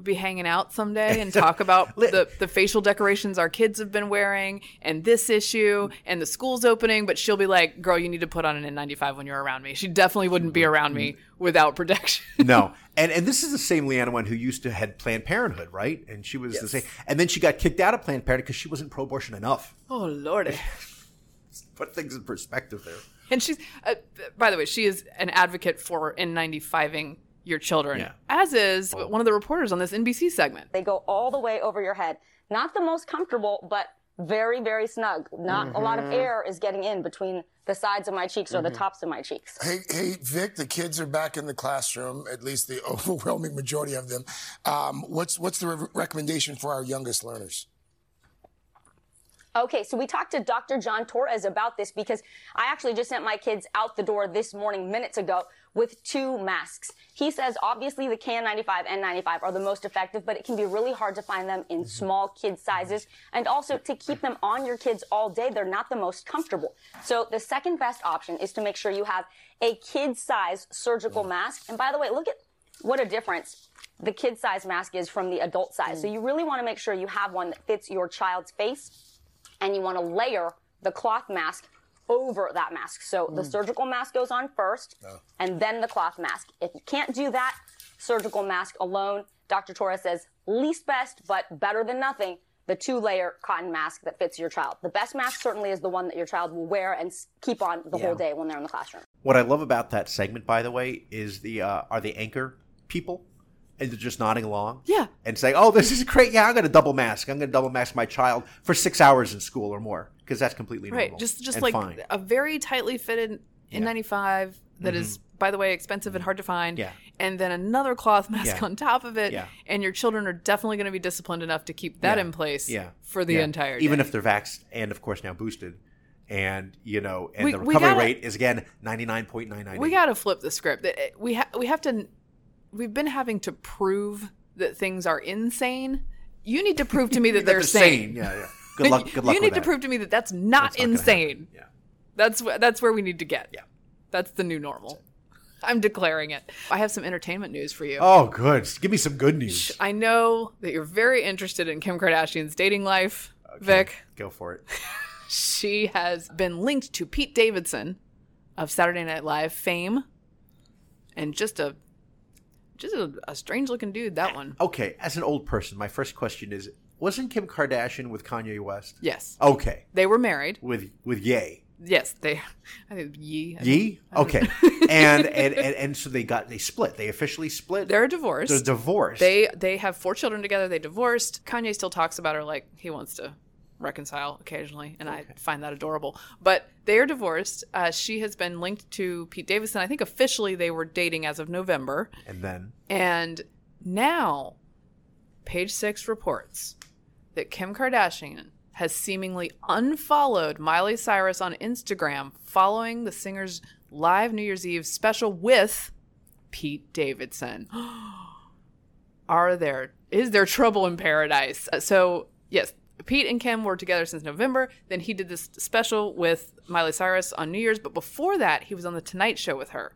Speaker 1: be hanging out someday and [laughs] talk about the, the facial decorations our kids have been wearing and this issue and the school's opening, but she'll be like, Girl, you need to put on an N95 when you're around me. She definitely wouldn't be around me without protection. [laughs]
Speaker 2: no, [laughs] and and this is the same Leana Wen who used to head Planned Parenthood, right? And she was the same, and then she got kicked out of Planned Parenthood because she wasn't pro-abortion enough.
Speaker 1: oh, Lordy.
Speaker 2: Put things in perspective there.
Speaker 1: And she's, uh, by the way, she is an advocate for N95ing your children,
Speaker 2: Yeah.
Speaker 1: as is one of the reporters on this NBC segment.
Speaker 4: They go all the way over your head. Not the most comfortable, but very, very snug. Not a lot of air is getting in between the sides of my cheeks or the tops of my cheeks.
Speaker 5: Hey, hey, Vic, the kids are back in the classroom, at least the [laughs] overwhelming majority of them. Um, what's, what's the re- recommendation for our youngest learners?
Speaker 4: Okay, so we talked to Dr. John Torres about this because I actually just sent my kids out the door this morning, minutes ago, with two masks. He says obviously the KN95 and 95 are the most effective, but it can be really hard to find them in mm-hmm. small kid sizes. And also to keep them on your kids all day, they're not the most comfortable. So the second best option is to make sure you have a kid size surgical mm. mask. And by the way, look at what a difference the kid size mask is from the adult size. So mm. you really want to make sure you have one that fits your child's face and you want to layer the cloth mask over that mask. So the surgical mask goes on first, and then the cloth mask. If you can't do that, surgical mask alone, Dr. Torres says least best, but better than nothing. The two layer cotton mask that fits your child. The best mask certainly is the one that your child will wear and keep on the whole day when they're in the classroom.
Speaker 2: What I love about that segment, by the way, is the uh, are the anchor people, and they're just nodding along.
Speaker 1: Yeah.
Speaker 2: and saying, "Oh, this is great. Yeah, I'm going to double mask. I'm going to double mask my child for six hours in school or more because that's completely normal.
Speaker 1: Right. Just just like
Speaker 2: fine.
Speaker 1: a very tightly fitted N95 that is, by the way, expensive and hard to find.
Speaker 2: Mm-hmm. Yeah.
Speaker 1: And then another cloth mask
Speaker 2: Yeah.
Speaker 1: on top of it.
Speaker 2: Yeah.
Speaker 1: And your children are definitely going to be disciplined enough to keep that
Speaker 2: Yeah.
Speaker 1: in place
Speaker 2: yeah.
Speaker 1: for the
Speaker 2: Yeah.
Speaker 1: entire day.
Speaker 2: even if they're vaxxed and of course now boosted, and you know, and
Speaker 1: We-
Speaker 2: the recovery
Speaker 1: gotta-
Speaker 2: rate is again ninety nine point nine nine.
Speaker 1: we got to flip the script. We ha- we have to. We've been having to prove that things are insane. You need to prove to me that [laughs] they're sane.
Speaker 2: Yeah, yeah. Good luck. Good luck.
Speaker 1: you
Speaker 2: with
Speaker 1: need to
Speaker 2: that.
Speaker 1: prove to me that that's not
Speaker 2: That's not
Speaker 1: insane.
Speaker 2: Yeah.
Speaker 1: That's wh- that's where we need to get.
Speaker 2: Yeah.
Speaker 1: That's the new normal. I'm declaring it. I have some entertainment news for you.
Speaker 2: Oh, good. Give me some good news.
Speaker 1: I know that you're very interested in Kim Kardashian's dating life, Vic.
Speaker 2: Go for it. [laughs]
Speaker 1: She has been linked to Pete Davidson of Saturday Night Live fame, and just a just a, a strange looking dude. That one.
Speaker 2: Okay, as an old person, my first question is: Wasn't Kim Kardashian with Kanye West?
Speaker 1: Yes,
Speaker 2: Okay,
Speaker 1: they were married.
Speaker 2: with with Ye.
Speaker 1: Yes, they. [laughs] I think Yee. I
Speaker 2: Ye. Okay, [laughs] and, [laughs] and and and so they got they split. They officially split.
Speaker 1: They're divorced.
Speaker 2: They're divorced.
Speaker 1: They they have four children together. They divorced. Kanye still talks about her like he wants to reconcile occasionally, and I find that adorable. But they are divorced. Uh, she has been linked to Pete Davidson. I think officially they were dating as of November,
Speaker 2: and then
Speaker 1: and now Page Six reports that Kim Kardashian has seemingly unfollowed Miley Cyrus on Instagram following the singer's live New Year's Eve special with Pete Davidson. [gasps] Are there is there trouble in paradise? Uh, So yes, Pete and Kim were together since November. Then he did this special with Miley Cyrus on New Year's, but before that, he was on the Tonight Show with her,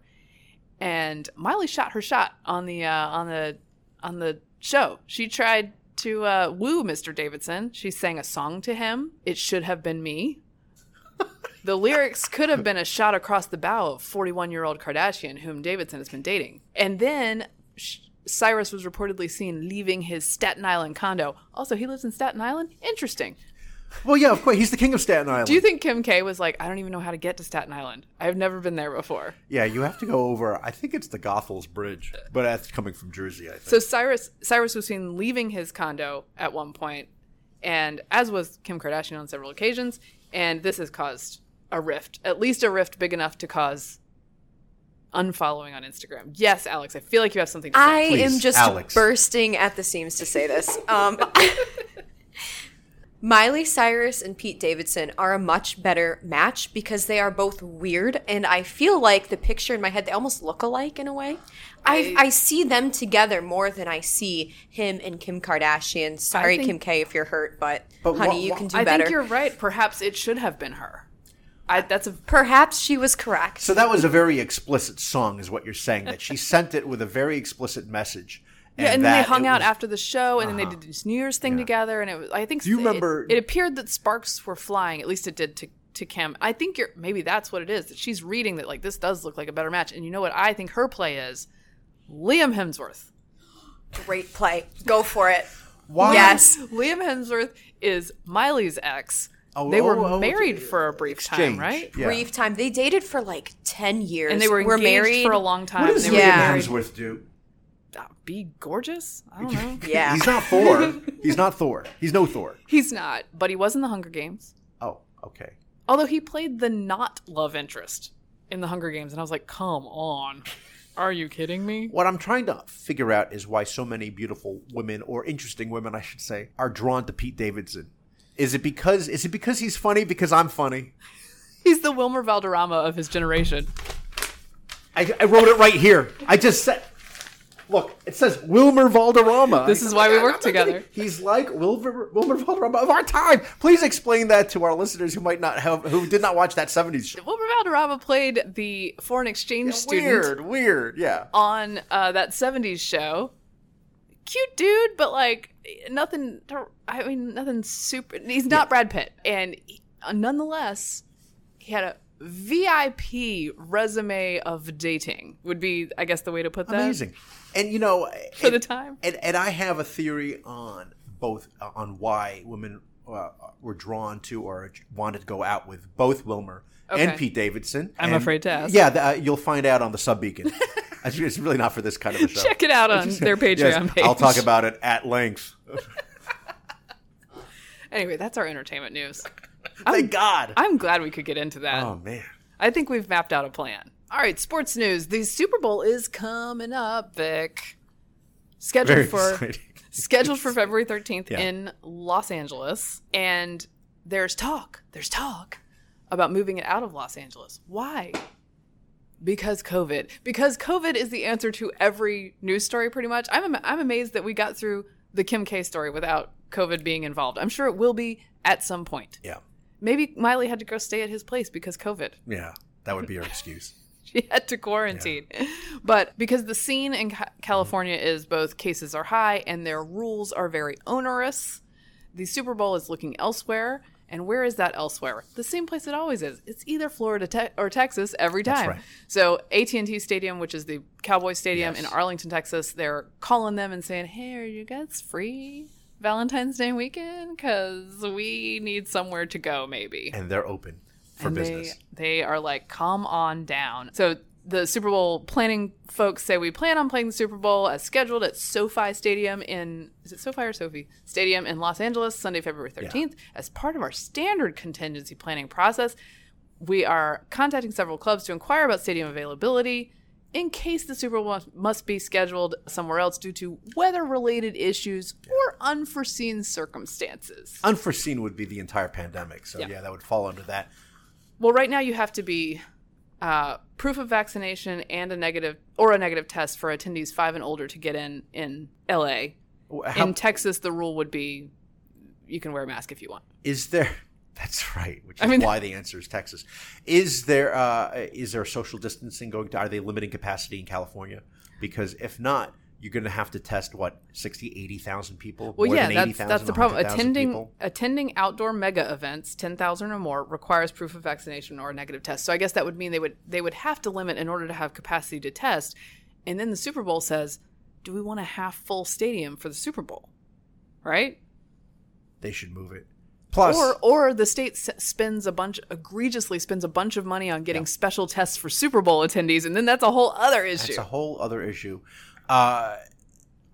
Speaker 1: and Miley shot her shot on the uh, on the on the show. She tried to uh, woo Mr. Davidson. She sang a song to him. It should have been me. the lyrics could have been a shot across the bow of 41 year old Kardashian, whom Davidson has been dating. And then Sh- Cyrus was reportedly seen leaving his Staten Island condo. Also, he lives in Staten Island? Interesting.
Speaker 2: Well, yeah, of course. He's the king of Staten Island.
Speaker 1: Do you think Kim K was like, I don't even know how to get to Staten Island? I've never been there before.
Speaker 2: Yeah, you have to go over. I think it's the Goethals Bridge, but that's coming from Jersey. I think.
Speaker 1: So Cyrus Cyrus was seen leaving his condo at one point, and as was Kim Kardashian on several occasions, and this has caused a rift, at least a rift big enough to cause unfollowing on Instagram. Yes, Alex, I feel like you have something to say.
Speaker 6: I
Speaker 2: Please,
Speaker 6: am just
Speaker 2: Alex.
Speaker 6: bursting at the seams to say this. Um, [laughs] Miley Cyrus and Pete Davidson are a much better match because they are both weird, and I feel like the picture in my head they almost look alike in a way. I, I see them together more than I see him and Kim Kardashian. Sorry,
Speaker 1: think-
Speaker 6: Kim K, if you're hurt, but,
Speaker 2: But
Speaker 6: honey,
Speaker 2: wha-
Speaker 6: you can do
Speaker 1: I
Speaker 6: better.
Speaker 1: I think you're right. Perhaps it should have been her. I, that's a
Speaker 6: Perhaps she was correct.
Speaker 2: So that was a very explicit song, is what you're saying. That she sent it with a very explicit message.
Speaker 1: Yeah, and then they hung out
Speaker 2: was-
Speaker 1: after the show, and then they uh-huh. did this New Year's thing together, and it was. I think
Speaker 2: Do you
Speaker 1: it-
Speaker 2: remember-
Speaker 1: It, appeared that sparks were flying. At least it did to to Kim. I think you're maybe that's what it is. That she's reading that like this does look like a better match, and you know what I think her play is Liam Hemsworth.
Speaker 6: Great play. Go for it.
Speaker 2: Why?
Speaker 6: Yes.
Speaker 1: Liam Hemsworth is Miley's ex.
Speaker 2: Oh,
Speaker 1: they were
Speaker 2: oh, oh,
Speaker 1: married
Speaker 2: it's-
Speaker 1: for a brief
Speaker 2: exchange.
Speaker 1: time, right?
Speaker 2: Yeah.
Speaker 6: Brief time. They dated for like 10 years.
Speaker 1: And they were engaged
Speaker 6: married
Speaker 1: for a long time.
Speaker 2: What does
Speaker 1: They
Speaker 2: Liam
Speaker 1: were
Speaker 6: Yeah.
Speaker 1: married-
Speaker 2: Hemsworth do?
Speaker 1: Uh, Be gorgeous? I don't know. [laughs]
Speaker 6: Yeah.
Speaker 2: He's not Thor. He's not Thor. He's no Thor.
Speaker 1: He's not, but he was in the Hunger Games.
Speaker 2: Oh, okay.
Speaker 1: Although he played the not love interest in the Hunger Games, and I was like, come on. Are you kidding me?
Speaker 2: What I'm trying to figure out is why so many beautiful women, or interesting women, I should say, are drawn to Pete Davidson. Is it because is it because he's funny? Because I'm funny. [laughs]
Speaker 1: He's the Wilmer Valderrama of his generation.
Speaker 2: I, I wrote it right here. I just said, look, it says Wilmer Valderrama.
Speaker 1: This is why we work
Speaker 2: I'm not kidding.
Speaker 1: together.
Speaker 2: He's like Wilmer, Wilmer Valderrama of our time. Please explain that to our listeners who might not have, who did not watch that '70s show.
Speaker 1: Wilmer Valderrama played the foreign exchange student
Speaker 2: Weird, weird, yeah.
Speaker 1: on uh, that 70s show. Cute dude, but like nothing. I mean, nothing super. He's not Brad Pitt, and he, uh, nonetheless, he had a VIP resume of dating. Would be, I guess, the way to put that.
Speaker 2: Amazing. And you know,
Speaker 1: For the time.
Speaker 2: and and I have a theory on both uh, on why women uh, were drawn to or wanted to go out with both Wilmer and Pete Davidson.
Speaker 1: I'm
Speaker 2: And-
Speaker 1: afraid to ask.
Speaker 2: Yeah, th- uh, you'll find out on the Sub Beacon. [laughs] it's really not for this kind of a show.
Speaker 1: Check it out on their [laughs] Patreon
Speaker 2: Yes,
Speaker 1: page.
Speaker 2: I'll talk about it at length. [laughs]
Speaker 1: Anyway, that's our entertainment news.
Speaker 2: Thank God.
Speaker 1: I'm glad we could get into that.
Speaker 2: oh man.
Speaker 1: I think we've mapped out a plan. All right, sports news. The Super Bowl is coming up, Vic. Scheduled
Speaker 2: Very
Speaker 1: for
Speaker 2: exciting. [laughs]
Speaker 1: scheduled for February 13th
Speaker 2: Yeah.
Speaker 1: in Los Angeles, and there's talk. There's talk about moving it out of Los Angeles. Why? Because COVID. Because COVID is the answer to every news story, pretty much. I'm I'm amazed that we got through the Kim K story without COVID being involved. I'm sure it will be at some point.
Speaker 2: Yeah.
Speaker 1: Maybe Miley had to go stay at his place because COVID.
Speaker 2: Yeah. That would be your excuse. [laughs]
Speaker 1: She had to quarantine. But because the scene in Ca- California is both cases are high and their rules are very onerous, the Super Bowl is looking elsewhere. And where is that elsewhere? The same place it always is. It's either Florida te- or Texas every time.
Speaker 2: right.
Speaker 1: So AT&T Stadium, which is the Cowboys Stadium
Speaker 2: Yes.
Speaker 1: in Arlington, Texas, they're calling them and saying, "Hey, are you guys free Valentine's Day weekend? Because we need somewhere to go, maybe."
Speaker 2: And they're open for
Speaker 1: and
Speaker 2: business.
Speaker 1: They, they are like, come on down. So the Super Bowl planning folks say we plan on playing the Super Bowl as scheduled at SoFi Stadium in is it SoFi or Sophie Stadium in Los Angeles Sunday, February thirteenth. As part of our standard contingency planning process, we are contacting several clubs to inquire about stadium availability. In case the Super Bowl must be scheduled somewhere else due to weather related issues or unforeseen circumstances.
Speaker 2: Unforeseen would be the entire pandemic. So
Speaker 1: Yeah.
Speaker 2: yeah, that would fall under that.
Speaker 1: Well, right now you have to be uh, proof of vaccination and a negative or a negative test for attendees five and older to get in in LA.
Speaker 2: How,
Speaker 1: in Texas, the rule would be you can wear a mask if you want.
Speaker 2: is there [laughs] that's right which is
Speaker 1: I mean-
Speaker 2: why the answer is texas is there uh, is there social distancing going to are they limiting capacity in california because if not you're going to have to test what 60 80,000 people
Speaker 1: Well,
Speaker 2: More
Speaker 1: yeah,
Speaker 2: than
Speaker 1: that's
Speaker 2: 80,000,
Speaker 1: that's the problem. Attending
Speaker 2: people?
Speaker 1: attending outdoor mega events, ten thousand or more, requires proof of vaccination or a negative test. So I guess that would mean they would they would have to limit in order to have capacity to test. And then the Super Bowl says, "Do we want a half full stadium for the Super Bowl?" Right?
Speaker 2: they should move it plus
Speaker 1: Or or the state spends a bunch egregiously spends a bunch of money on getting special tests for Super Bowl attendees, and then that's a whole other issue.
Speaker 2: It's a whole other issue. Uh,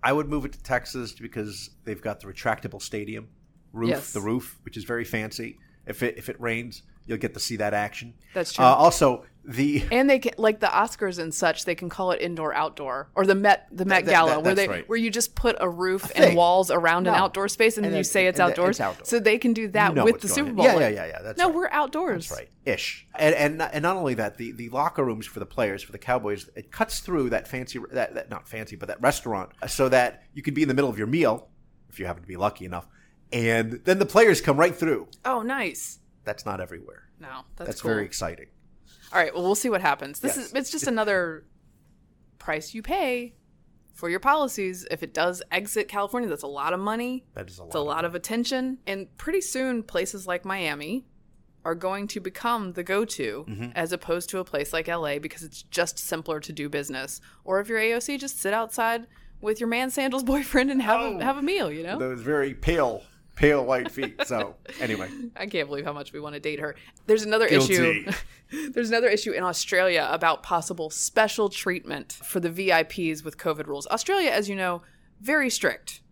Speaker 2: I would move it to Texas because they've got the retractable stadium roof,
Speaker 1: Yes.
Speaker 2: the roof, which is very fancy. If it if it rains, you'll get to see that action.
Speaker 1: That's true.
Speaker 2: Uh, also, the [laughs]
Speaker 1: And they can like the Oscars and such. They can call it indoor outdoor or the Met the Met
Speaker 2: that-
Speaker 1: Gala
Speaker 2: that-
Speaker 1: where they
Speaker 2: right.
Speaker 1: where you just put a roof
Speaker 2: thing.
Speaker 1: and walls around an outdoor space and,
Speaker 2: And
Speaker 1: then you say it's outdoors.
Speaker 2: it's outdoors.
Speaker 1: So they can do that
Speaker 2: You know
Speaker 1: with the Super. Bowl.
Speaker 2: Yeah, yeah, yeah, yeah, that's
Speaker 1: no,
Speaker 2: right.
Speaker 1: we're outdoors.
Speaker 2: That's right, ish, and and and not only that, the the locker rooms for the players for the Cowboys it cuts through that fancy that, that not fancy but that restaurant uh, so that you could be in the middle of your meal if you happen to be lucky enough, and then the players come right through.
Speaker 1: Oh, nice.
Speaker 2: That's not everywhere.
Speaker 1: No, that's,
Speaker 2: That's
Speaker 1: cool.
Speaker 2: very exciting.
Speaker 1: All right. Well, we'll see what happens. This
Speaker 2: Yes.
Speaker 1: is it's just another price you pay for your policies. If it does exit California, that's a lot of money.
Speaker 2: That is a lot.
Speaker 1: It's a lot of attention. And pretty soon, places like Miami are going to become the go to
Speaker 2: Mm-hmm.
Speaker 1: as opposed to a place like LA because it's just simpler to do business. Or if you're AOC, just sit outside with your man sandals [laughs] boyfriend and have,
Speaker 2: Oh.
Speaker 1: a, have a meal, you know?
Speaker 2: those very pale, pale white feet. So anyway, [laughs]
Speaker 1: I can't believe how much we want to date her. There's another
Speaker 2: Guilty.
Speaker 1: issue. [laughs] There's another issue in Australia about possible special treatment for the VIPs with COVID rules. Australia, as you know, very strict.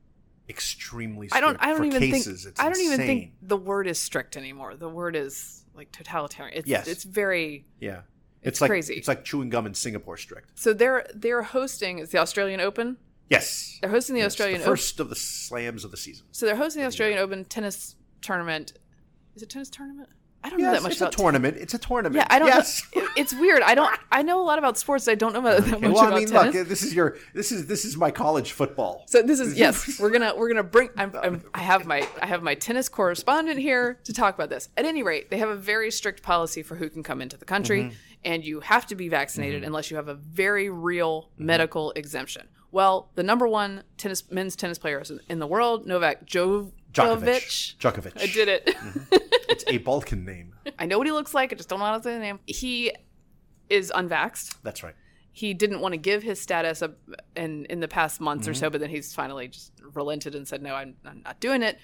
Speaker 2: extremely.
Speaker 1: I don't.
Speaker 2: strict
Speaker 1: I don't
Speaker 2: for
Speaker 1: even
Speaker 2: cases.
Speaker 1: think.
Speaker 2: It's
Speaker 1: I don't even think the word is strict anymore. The word is like totalitarian. It's,
Speaker 2: Yes.
Speaker 1: It's very.
Speaker 2: Yeah,
Speaker 1: It's
Speaker 2: like
Speaker 1: crazy.
Speaker 2: It's like chewing gum in Singapore. Strict.
Speaker 1: So they're they're hosting. is the Australian Open.
Speaker 2: Yes,
Speaker 1: They're hosting the
Speaker 2: Yes,
Speaker 1: Australian
Speaker 2: the
Speaker 1: Open.
Speaker 2: first of the slams of the season.
Speaker 1: So they're hosting the Australian Open tennis tournament. Is it tennis tournament? I don't know that much
Speaker 2: it's a
Speaker 1: about
Speaker 2: tournament. It's a tournament.
Speaker 1: Yeah, I don't.
Speaker 2: Yes. [laughs]
Speaker 1: Know. It's weird. I don't. I know a lot about sports. I don't know about, [laughs] that
Speaker 2: Okay,
Speaker 1: much
Speaker 2: well,
Speaker 1: about
Speaker 2: I mean,
Speaker 1: tennis.
Speaker 2: look, this is your this is this is my college football.
Speaker 1: so this is yes. [laughs] We're gonna we're gonna bring. I'm, I'm, I have my I have my tennis correspondent here to talk about this. At any rate, they have a very strict policy for who can come into the country,
Speaker 2: Mm-hmm.
Speaker 1: and you have to be vaccinated unless you have a very real
Speaker 2: Mm-hmm.
Speaker 1: medical exemption. Well, the number one tennis men's tennis players in the world, Novak Djokovic.
Speaker 2: Djokovic. Djokovic.
Speaker 1: I did it.
Speaker 2: It's a Balkan name. [laughs]
Speaker 1: I know what he looks like. I just don't know how to say the name. He is unvaxxed.
Speaker 2: That's right.
Speaker 1: he didn't want to give his status up in in the past months or
Speaker 2: Mm-hmm.
Speaker 1: so, but then he's finally just relented and said, "No, I'm, I'm not doing it."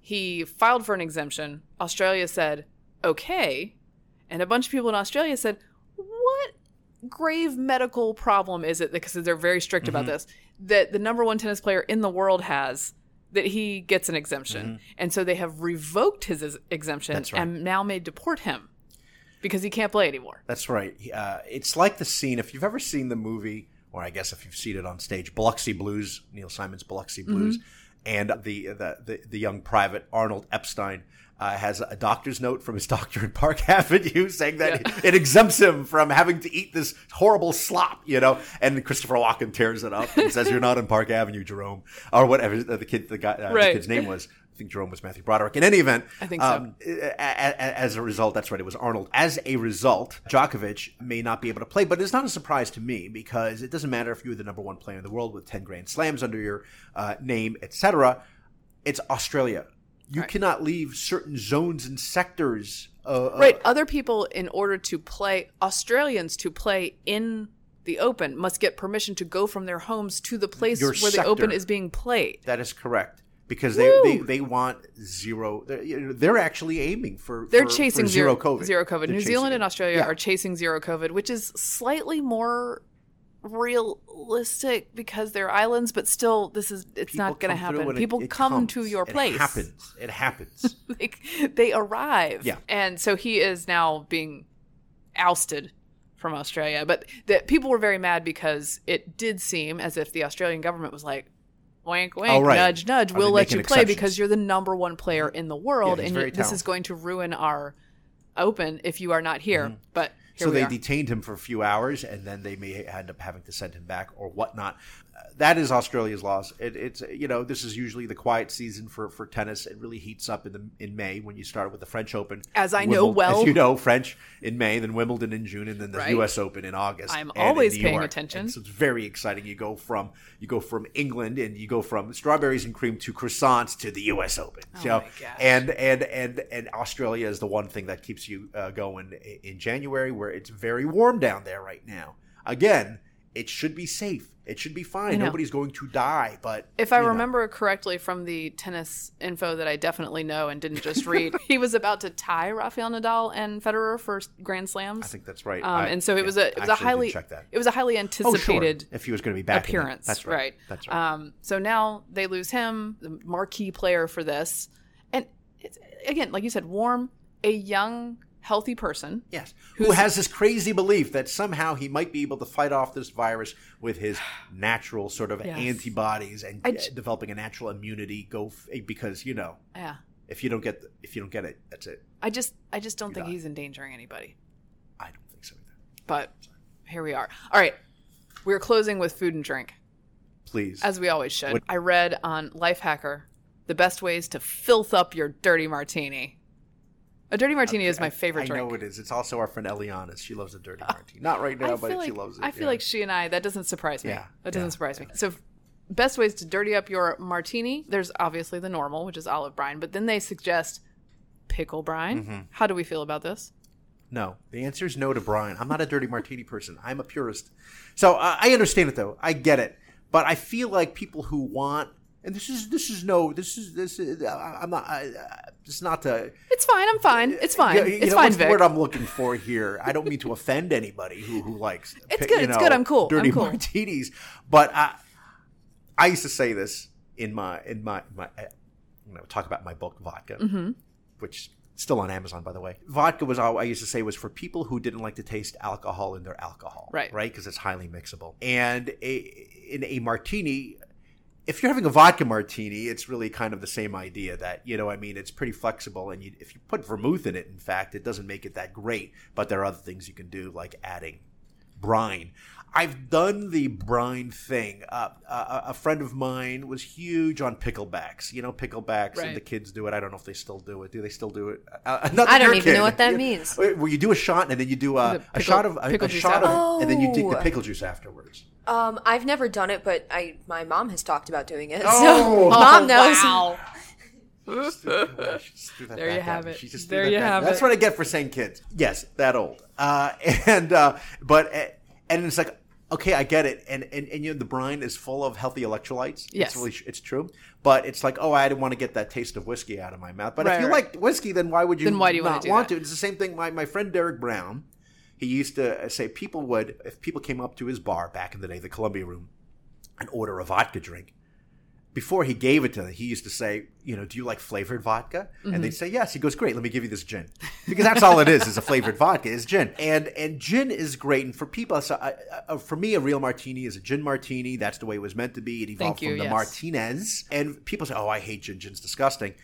Speaker 1: He filed for an exemption. Australia said, "Okay," and a bunch of people in Australia said, "What grave medical problem is it?" Because they're very strict about
Speaker 2: Mm-hmm.
Speaker 1: this. That the number one tennis player in the world has that he gets an exemption, and so they have revoked his exemption
Speaker 2: Mm-hmm. Right.
Speaker 1: and now may deport him because he can't play anymore.
Speaker 2: That's right. Uh, it's like the scene if you've ever seen the movie, or I guess if you've seen it on stage, Biloxi Blues, Neil Simon's Biloxi Blues, and the, the the the young private Arnold Epstein. Uh, has a doctor's note from his [laughs] doctor in Park Avenue saying that
Speaker 1: Yeah.
Speaker 2: it exempts him from having to eat this horrible slop, you know. And Christopher Walken tears it up and says, "You're not in Park Avenue, Jerome," or whatever the kid, the guy, uh,
Speaker 1: Right.
Speaker 2: the kid's name was. I think Jerome was Matthew Broderick. In any event,
Speaker 1: I think so.
Speaker 2: um, a- a- as a result, that's right, it was Arnold. As a result, Djokovic may not be able to play, but it's not a surprise to me because it doesn't matter if you're the number one player in the world with 10 Grand Slams under your uh, name, etc. It's Australia. You cannot leave certain zones and sectors. Uh, uh,
Speaker 1: Right. Other people, in order to play, Australians to play in the Open, must get permission to go from their homes to the place where the Open is being played.
Speaker 2: That is correct. Because they, they, they want zero. They're, they're actually aiming for.
Speaker 1: They're
Speaker 2: for-
Speaker 1: chasing
Speaker 2: for
Speaker 1: zero,
Speaker 2: COVID.
Speaker 1: Zero COVID.
Speaker 2: They're
Speaker 1: New Zealand
Speaker 2: chasing
Speaker 1: and. Australia
Speaker 2: Yeah.
Speaker 1: are chasing zero COVID, which is slightly more realistic because they're islands, but still, this is it's
Speaker 2: People
Speaker 1: not going to happen.
Speaker 2: and it-
Speaker 1: People
Speaker 2: it
Speaker 1: come
Speaker 2: comes.
Speaker 1: to your place.
Speaker 2: It happens. It happens. [laughs]
Speaker 1: like they arrive.
Speaker 2: Yeah.
Speaker 1: And so he is now being ousted from Australia. But that people were very mad because it did seem as if the Australian government was like, wink, wink,
Speaker 2: right.
Speaker 1: nudge, nudge,
Speaker 2: Are
Speaker 1: we'll let you play
Speaker 2: exceptions?
Speaker 1: because you're the number one player in the world,
Speaker 2: Yeah,
Speaker 1: and you- this is going to ruin our open if you are not here. Mm-hmm. But here
Speaker 2: so they
Speaker 1: are.
Speaker 2: detained him for a few hours, and then they may end up having to send him back or whatnot. That is Australia's loss. It, it's you know this is usually the quiet season for, for tennis. It really heats up in the in May when you start with the French Open.
Speaker 1: As I know well.
Speaker 2: as you know French in May, then Wimbledon in June, and then the
Speaker 1: Right.
Speaker 2: U.S. Open in August.
Speaker 1: I'm always paying
Speaker 2: York.
Speaker 1: attention.
Speaker 2: And so it's very exciting. You go from you go from England and you go from strawberries and cream to croissants to the U.S. Open.
Speaker 1: Oh
Speaker 2: so and and and and Australia is the one thing that keeps you uh, going in January, where it's very warm down there right now. Again, it should be safe. It should be fine. Nobody's going to die. But
Speaker 1: If I
Speaker 2: know.
Speaker 1: remember correctly from the tennis info that I definitely know and didn't just read, [laughs] he was about to tie Rafael Nadal and Federer for Grand Slams.
Speaker 2: I think that's right.
Speaker 1: Um,
Speaker 2: I-
Speaker 1: and so it
Speaker 2: yeah,
Speaker 1: was a it was a highly
Speaker 2: check that.
Speaker 1: it was a highly
Speaker 2: Oh, sure.
Speaker 1: anticipated
Speaker 2: If he was going to be back
Speaker 1: appearance.
Speaker 2: That's right. That's right.
Speaker 1: Um, so now they lose him, the marquee player for this, and it's, again, like you said, warm, a young, healthy person.
Speaker 2: Yes. Who has this crazy belief that somehow he might be able to fight off this virus with his [sighs] natural sort of
Speaker 1: Yes.
Speaker 2: antibodies and uh,
Speaker 1: j-
Speaker 2: developing a natural immunity go f- because you know
Speaker 1: Yeah,
Speaker 2: if you don't get the, if you don't get it that's it.
Speaker 1: I just I just don't think
Speaker 2: die.
Speaker 1: he's endangering anybody.
Speaker 2: I don't think so either.
Speaker 1: But here we are. All right, we're closing with food and drink.
Speaker 2: Please.
Speaker 1: as we always should.
Speaker 2: What-
Speaker 1: I read on Lifehacker the best ways to filth up your dirty martini. A dirty martini is my favorite
Speaker 2: I
Speaker 1: drink.
Speaker 2: know it is. It's also our friend Eliana's. She loves a dirty martini. Not right now,
Speaker 1: I
Speaker 2: but
Speaker 1: feel
Speaker 2: she
Speaker 1: like,
Speaker 2: loves it.
Speaker 1: I feel
Speaker 2: yeah.
Speaker 1: like she and I, that doesn't surprise me.
Speaker 2: Yeah,
Speaker 1: That doesn't
Speaker 2: yeah,
Speaker 1: surprise me. So, best ways to dirty up your martini, there's obviously the normal, which is olive brine, but then they suggest pickle brine.
Speaker 2: Mm-hmm.
Speaker 1: How do we feel about this?
Speaker 2: No, the answer is no to Brian. I'm not a dirty martini person. I'm a purist. So uh, I understand it though. I get it, but I feel like people who want and this is this is no this is this is uh, I'm not I, uh, it's not to
Speaker 1: It's fine. I'm fine. It's fine.
Speaker 2: You- you
Speaker 1: it's
Speaker 2: know,
Speaker 1: fine,
Speaker 2: what's the
Speaker 1: Vic.
Speaker 2: word I'm looking for here? I don't mean to offend anybody who who likes.
Speaker 1: It's good,
Speaker 2: you
Speaker 1: it's good, I'm cool,
Speaker 2: Dirty
Speaker 1: I'm cool.
Speaker 2: martinis, but I I used to say this in my in my my uh, you know talk about my book vodka,
Speaker 1: Mm-hmm.
Speaker 2: which still on Amazon by the way. Vodka was all I used to say was for people who didn't like to taste alcohol in their alcohol,
Speaker 1: Right.
Speaker 2: Right, because it's highly mixable. And a, in a martini, if you're having a vodka martini, it's really kind of the same idea that, you know, I mean, it's pretty flexible. And you, if you put vermouth in it, in fact, it doesn't make it that great. But there are other things you can do, like adding brine. I've done the brine thing. Uh, a, a friend of mine was huge on picklebacks. You know, picklebacks,
Speaker 1: Right.
Speaker 2: and the kids do it. I don't know if they still do it. Do they still do it? Uh, not
Speaker 6: I don't even know what that
Speaker 2: You-
Speaker 6: means.
Speaker 2: Where you do a shot and then you do a,
Speaker 1: The
Speaker 2: a
Speaker 1: pickle-
Speaker 2: shot of a,
Speaker 1: pickle
Speaker 2: a shot of,
Speaker 6: after.
Speaker 2: and then you take the
Speaker 6: Oh.
Speaker 2: pickle juice afterwards.
Speaker 6: Um, I've never done it, but I my mom has talked about doing it. [laughs]
Speaker 2: Oh.
Speaker 6: so [laughs] mom knows.
Speaker 1: Wow.
Speaker 2: Just do- just do that
Speaker 1: There you have
Speaker 2: me.
Speaker 1: it.
Speaker 2: She just
Speaker 1: There you have
Speaker 2: That's
Speaker 1: it.
Speaker 2: That's what I get for saying kids. Yes, that old. Uh, [laughs] and uh, but uh, and it's like okay, I get it. And and and you know the brine is full of healthy electrolytes.
Speaker 1: Yes.
Speaker 2: it's really it's true. But it's like oh, I didn't want to get that taste of whiskey out of my mouth. But
Speaker 1: Right,
Speaker 2: if you
Speaker 1: right.
Speaker 2: like whiskey, then why would you?
Speaker 1: Then why do you wanna
Speaker 2: not
Speaker 1: do
Speaker 2: want to? It's the same thing. My my friend Derek Brown. He used to say people would if people came up to his bar back in the day, the Columbia Room, and order a vodka drink before he gave it to them, he used to say, you know, do you like flavored vodka? And
Speaker 1: Mm-hmm.
Speaker 2: they'd say yes. He goes, great. Let me give you this gin, because that's all it is is a flavored vodka is gin, and and gin is great. And for people, so I, I, for me, a real martini is a gin martini. That's the way it was meant to be. It evolved
Speaker 1: you,
Speaker 2: from the
Speaker 1: yes.
Speaker 2: Martinez. And people say, oh, I hate gin. Gin's disgusting.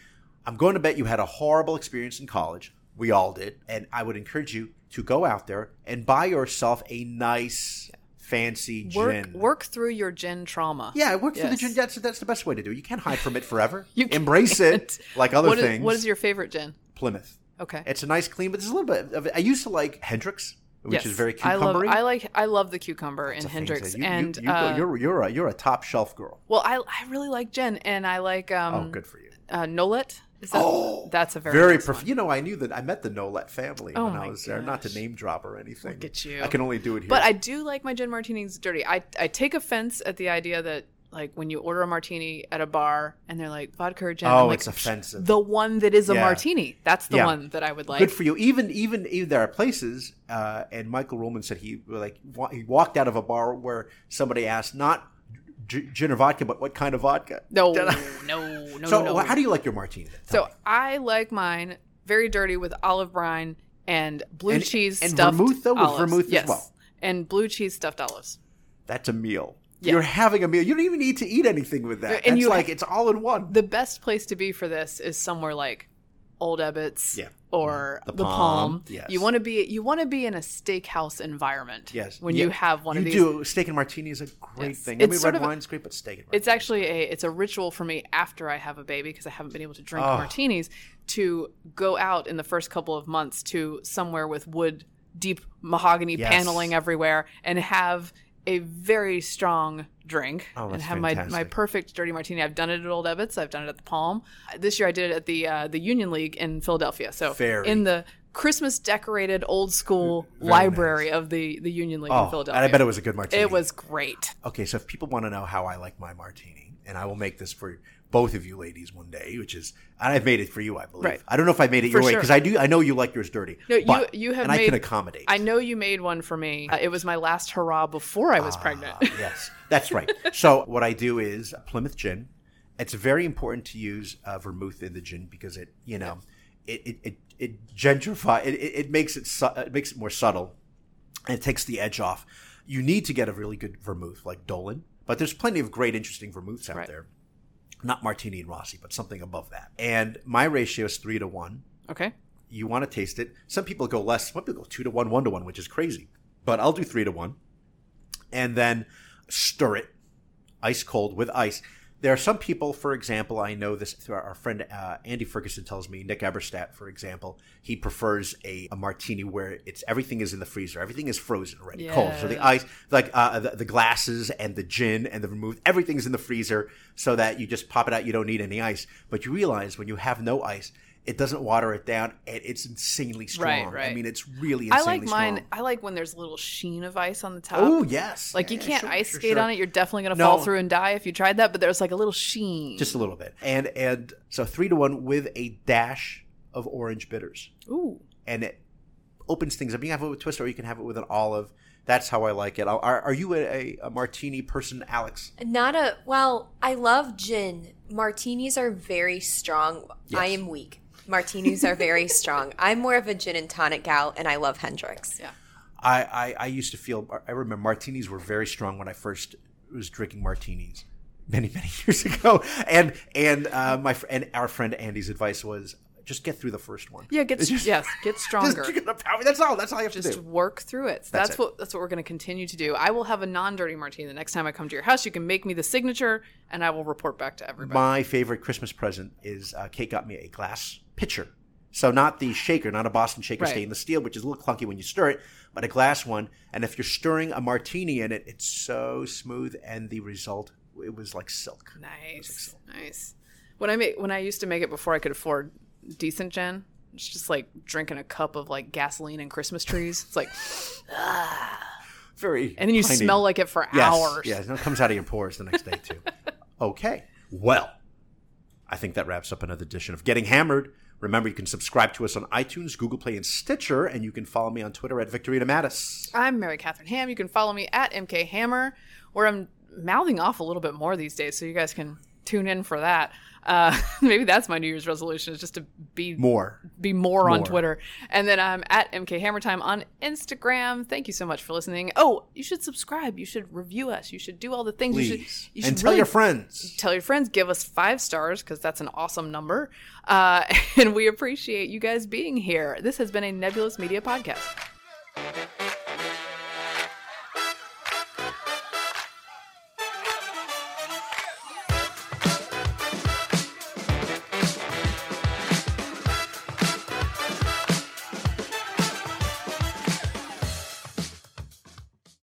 Speaker 2: I'm going to bet you had a horrible experience in college. We all did, and I would encourage you to go out there and buy yourself a nice, fancy
Speaker 1: Work,
Speaker 2: gin.
Speaker 1: work through your gin trauma.
Speaker 2: Yeah, work through the gin. That's that's the best way to do it. You can't hide from it [laughs] forever.
Speaker 1: You
Speaker 2: embrace it
Speaker 1: can't.
Speaker 2: like other
Speaker 1: What is-
Speaker 2: things.
Speaker 1: what is your favorite gin?
Speaker 2: Plymouth?
Speaker 1: Okay.
Speaker 2: It's a nice, clean, but there's a little bit of it. I used to like Hendrick's, which
Speaker 1: yes.
Speaker 2: is very
Speaker 1: I love.
Speaker 2: cucumbery.
Speaker 1: I like. I love the cucumber in
Speaker 2: It's Hendrick's, you- you-
Speaker 1: and
Speaker 2: you, go-
Speaker 1: uh,
Speaker 2: you're you're a you're a top shelf girl.
Speaker 1: well, I I really like gin, and I like um
Speaker 2: Oh, good for you.
Speaker 1: uh, Nolet. That,
Speaker 2: Oh,
Speaker 1: that's a very
Speaker 2: Very,
Speaker 1: nice
Speaker 2: prof- you know, I knew that I met the Nolet family
Speaker 1: Oh
Speaker 2: when I was there. Not to name drop or anything.
Speaker 1: Look at you.
Speaker 2: I can only do it here.
Speaker 1: But I do like my gin martinis dirty. I I take offense at the idea that like when you order a martini at a bar and they're like vodka or gin.
Speaker 2: Oh,
Speaker 1: like,
Speaker 2: it's offensive.
Speaker 1: The one that is a
Speaker 2: Yeah.
Speaker 1: martini. That's the
Speaker 2: Yeah.
Speaker 1: one that I would like.
Speaker 2: Good for you. Even even even there are places, uh, and Michael Roman said he like wa- he walked out of a bar where somebody asked not g- gin or vodka, but what kind of vodka.
Speaker 1: no, [laughs] no, no, [laughs] no,
Speaker 2: so
Speaker 1: no.
Speaker 2: how do you like your martini? Then? Tell
Speaker 1: So
Speaker 2: me.
Speaker 1: I like mine very dirty with olive brine and blue
Speaker 2: And-
Speaker 1: cheese
Speaker 2: and
Speaker 1: stuffed
Speaker 2: vermouth, though? With
Speaker 1: olives.
Speaker 2: vermouth as
Speaker 1: yes.
Speaker 2: well?
Speaker 1: And blue cheese stuffed olives.
Speaker 2: that's a meal.
Speaker 1: Yeah.
Speaker 2: You're having a meal. You don't even need to eat anything with that.
Speaker 1: And
Speaker 2: That's
Speaker 1: you-
Speaker 2: like it's all in one.
Speaker 1: The best place to be for this is somewhere like Old Ebbitt's
Speaker 2: Yeah.
Speaker 1: or mm-hmm.
Speaker 2: The
Speaker 1: the,
Speaker 2: Palm,
Speaker 1: Palm.
Speaker 2: yes.
Speaker 1: You want to be you want to be in a steakhouse environment.
Speaker 2: Yes.
Speaker 1: When
Speaker 2: Yeah,
Speaker 1: you have one
Speaker 2: you
Speaker 1: of these
Speaker 2: do. Steak and martini is a great
Speaker 1: Yes.
Speaker 2: thing. I
Speaker 1: It's
Speaker 2: mean,
Speaker 1: sort
Speaker 2: red
Speaker 1: of a-
Speaker 2: wine's great, but steak and martini.
Speaker 1: it's actually a it's a ritual for me after I have a baby because I haven't been able to drink
Speaker 2: Oh.
Speaker 1: martinis to go out in the first couple of months to somewhere with wood deep mahogany
Speaker 2: Yes.
Speaker 1: paneling everywhere and have a very strong drink
Speaker 2: Oh,
Speaker 1: and have my, my perfect dirty martini. I've done it at Old Ebbitt's. I've done it at the Palm. This year I did it at the uh, the Union League in Philadelphia. So
Speaker 2: Very.
Speaker 1: in the Christmas decorated old school
Speaker 2: Very
Speaker 1: library of the the Union League in
Speaker 2: Oh,
Speaker 1: Philadelphia.
Speaker 2: and I bet it was a good martini.
Speaker 1: It was great.
Speaker 2: Okay, so if people want to know how I like my martini, and I will make this for both of you ladies one day, which is, and I've made it for you, I believe.
Speaker 1: Right.
Speaker 2: I don't know if I made it your
Speaker 1: For
Speaker 2: way because I do. I know you like yours dirty.
Speaker 1: No, you
Speaker 2: but-
Speaker 1: you have
Speaker 2: and
Speaker 1: made.
Speaker 2: I can accommodate.
Speaker 1: I know you made one for me. Uh, it was my last hurrah before I was pregnant.
Speaker 2: Ah, [laughs] yes, that's right. So what I do is Plymouth gin. It's very important to use uh, vermouth in the gin because it, you know, it it it, it gentrify. It, it, it makes it su- it makes it more subtle, and it takes the edge off. You need to get a really good vermouth like Dolin, but there's plenty of great, interesting vermouths out
Speaker 1: Right.
Speaker 2: there. Not Martini and Rossi, but something above that. And my ratio is three to one
Speaker 1: okay.
Speaker 2: you want to taste it. Some people go less. Some people go two to one, one to one, which is crazy. But I'll do three to one, and then stir it ice cold with ice. There are some people, for example, I know this through our friend uh, Andy Ferguson tells me, Nick Eberstadt, for example, he prefers a, a martini where it's everything is in the freezer, everything is frozen already, cold. So the ice, like uh, the, the glasses and the gin and the vermouth, everything's in the freezer, so that you just pop it out. You don't need any ice. But you realize when you have no ice, it doesn't water it down, and it's insanely strong.
Speaker 1: Right, right.
Speaker 2: I mean, it's really
Speaker 1: I
Speaker 2: insanely
Speaker 1: like mine.
Speaker 2: strong.
Speaker 1: I like when there's a little sheen of ice on the top.
Speaker 2: Oh yes,
Speaker 1: Like you
Speaker 2: Yeah,
Speaker 1: can't
Speaker 2: sure,
Speaker 1: ice
Speaker 2: sure,
Speaker 1: skate
Speaker 2: sure.
Speaker 1: on it. You're definitely gonna
Speaker 2: No.
Speaker 1: fall through and die if you tried that. But there's like a little sheen.
Speaker 2: just a little bit, and and so three to one with a dash of orange bitters,
Speaker 1: ooh.
Speaker 2: and it opens things up. You can have it with twist, or you can have it with an olive. That's how I like it. Are, are you a, a, a martini person, Alex?
Speaker 6: Not a well. I love gin. Martinis are very strong. I am weak. Martinis are very [laughs] strong. I'm more of a gin and tonic gal, and I love Hendrick's.
Speaker 1: Yeah.
Speaker 2: I, I, I used to feel I remember martinis were very strong when I first was drinking martinis many many [laughs] years ago and and uh, my and our friend Andy's advice was just get through the first one
Speaker 1: Yeah. Get [laughs]
Speaker 2: Just-
Speaker 1: yes. Get [laughs] stronger.
Speaker 2: power- that's all that's all you have
Speaker 1: just
Speaker 2: to do Just
Speaker 1: work through it. So
Speaker 2: That's
Speaker 1: that's,
Speaker 2: it.
Speaker 1: what that's what we're going to continue to do. I will have a non-dirty martini the next time I come to your house. You can make me the signature, and I will report back to everybody.
Speaker 2: my favorite Christmas present is uh, Kate got me a glass pitcher so not the shaker not a Boston shaker
Speaker 1: Right.
Speaker 2: stainless steel which is a little clunky when you stir it but a glass one and if you're stirring a martini in it it's so smooth and the result it was like silk
Speaker 1: Nice, nice. When I make when I used to make it before I could afford decent gin, it's just like drinking a cup of like gasoline and Christmas trees. It's like, [sighs]
Speaker 2: very
Speaker 1: and then you
Speaker 2: piney.
Speaker 1: smell like it for
Speaker 2: Yes,
Speaker 1: hours.
Speaker 2: Yeah, it comes out of your pores the next day too. [laughs] okay. Well, I think that wraps up another edition of Getting Hammered. Remember, you can subscribe to us on iTunes, Google Play, and Stitcher, and you can follow me on Twitter at Victorino Matus.
Speaker 1: I'm Mary Katharine Ham. You can follow me at MK Hammer, where I'm mouthing off a little bit more these days, so you guys can tune in for that. Uh, [laughs] maybe that's my New Year's resolution is just to be
Speaker 2: More.
Speaker 1: be more, on Twitter. And then I'm at MK Hammer Time on Instagram. Thank you so much for listening. Oh, you should subscribe. You should review us. You should do all the things. You
Speaker 2: Please.
Speaker 1: should, you should
Speaker 2: and tell
Speaker 1: really
Speaker 2: your friends.
Speaker 1: tell your friends. Give us five stars because that's an awesome number. Uh, [laughs] and we appreciate you guys being here. This has been a Nebulous Media podcast.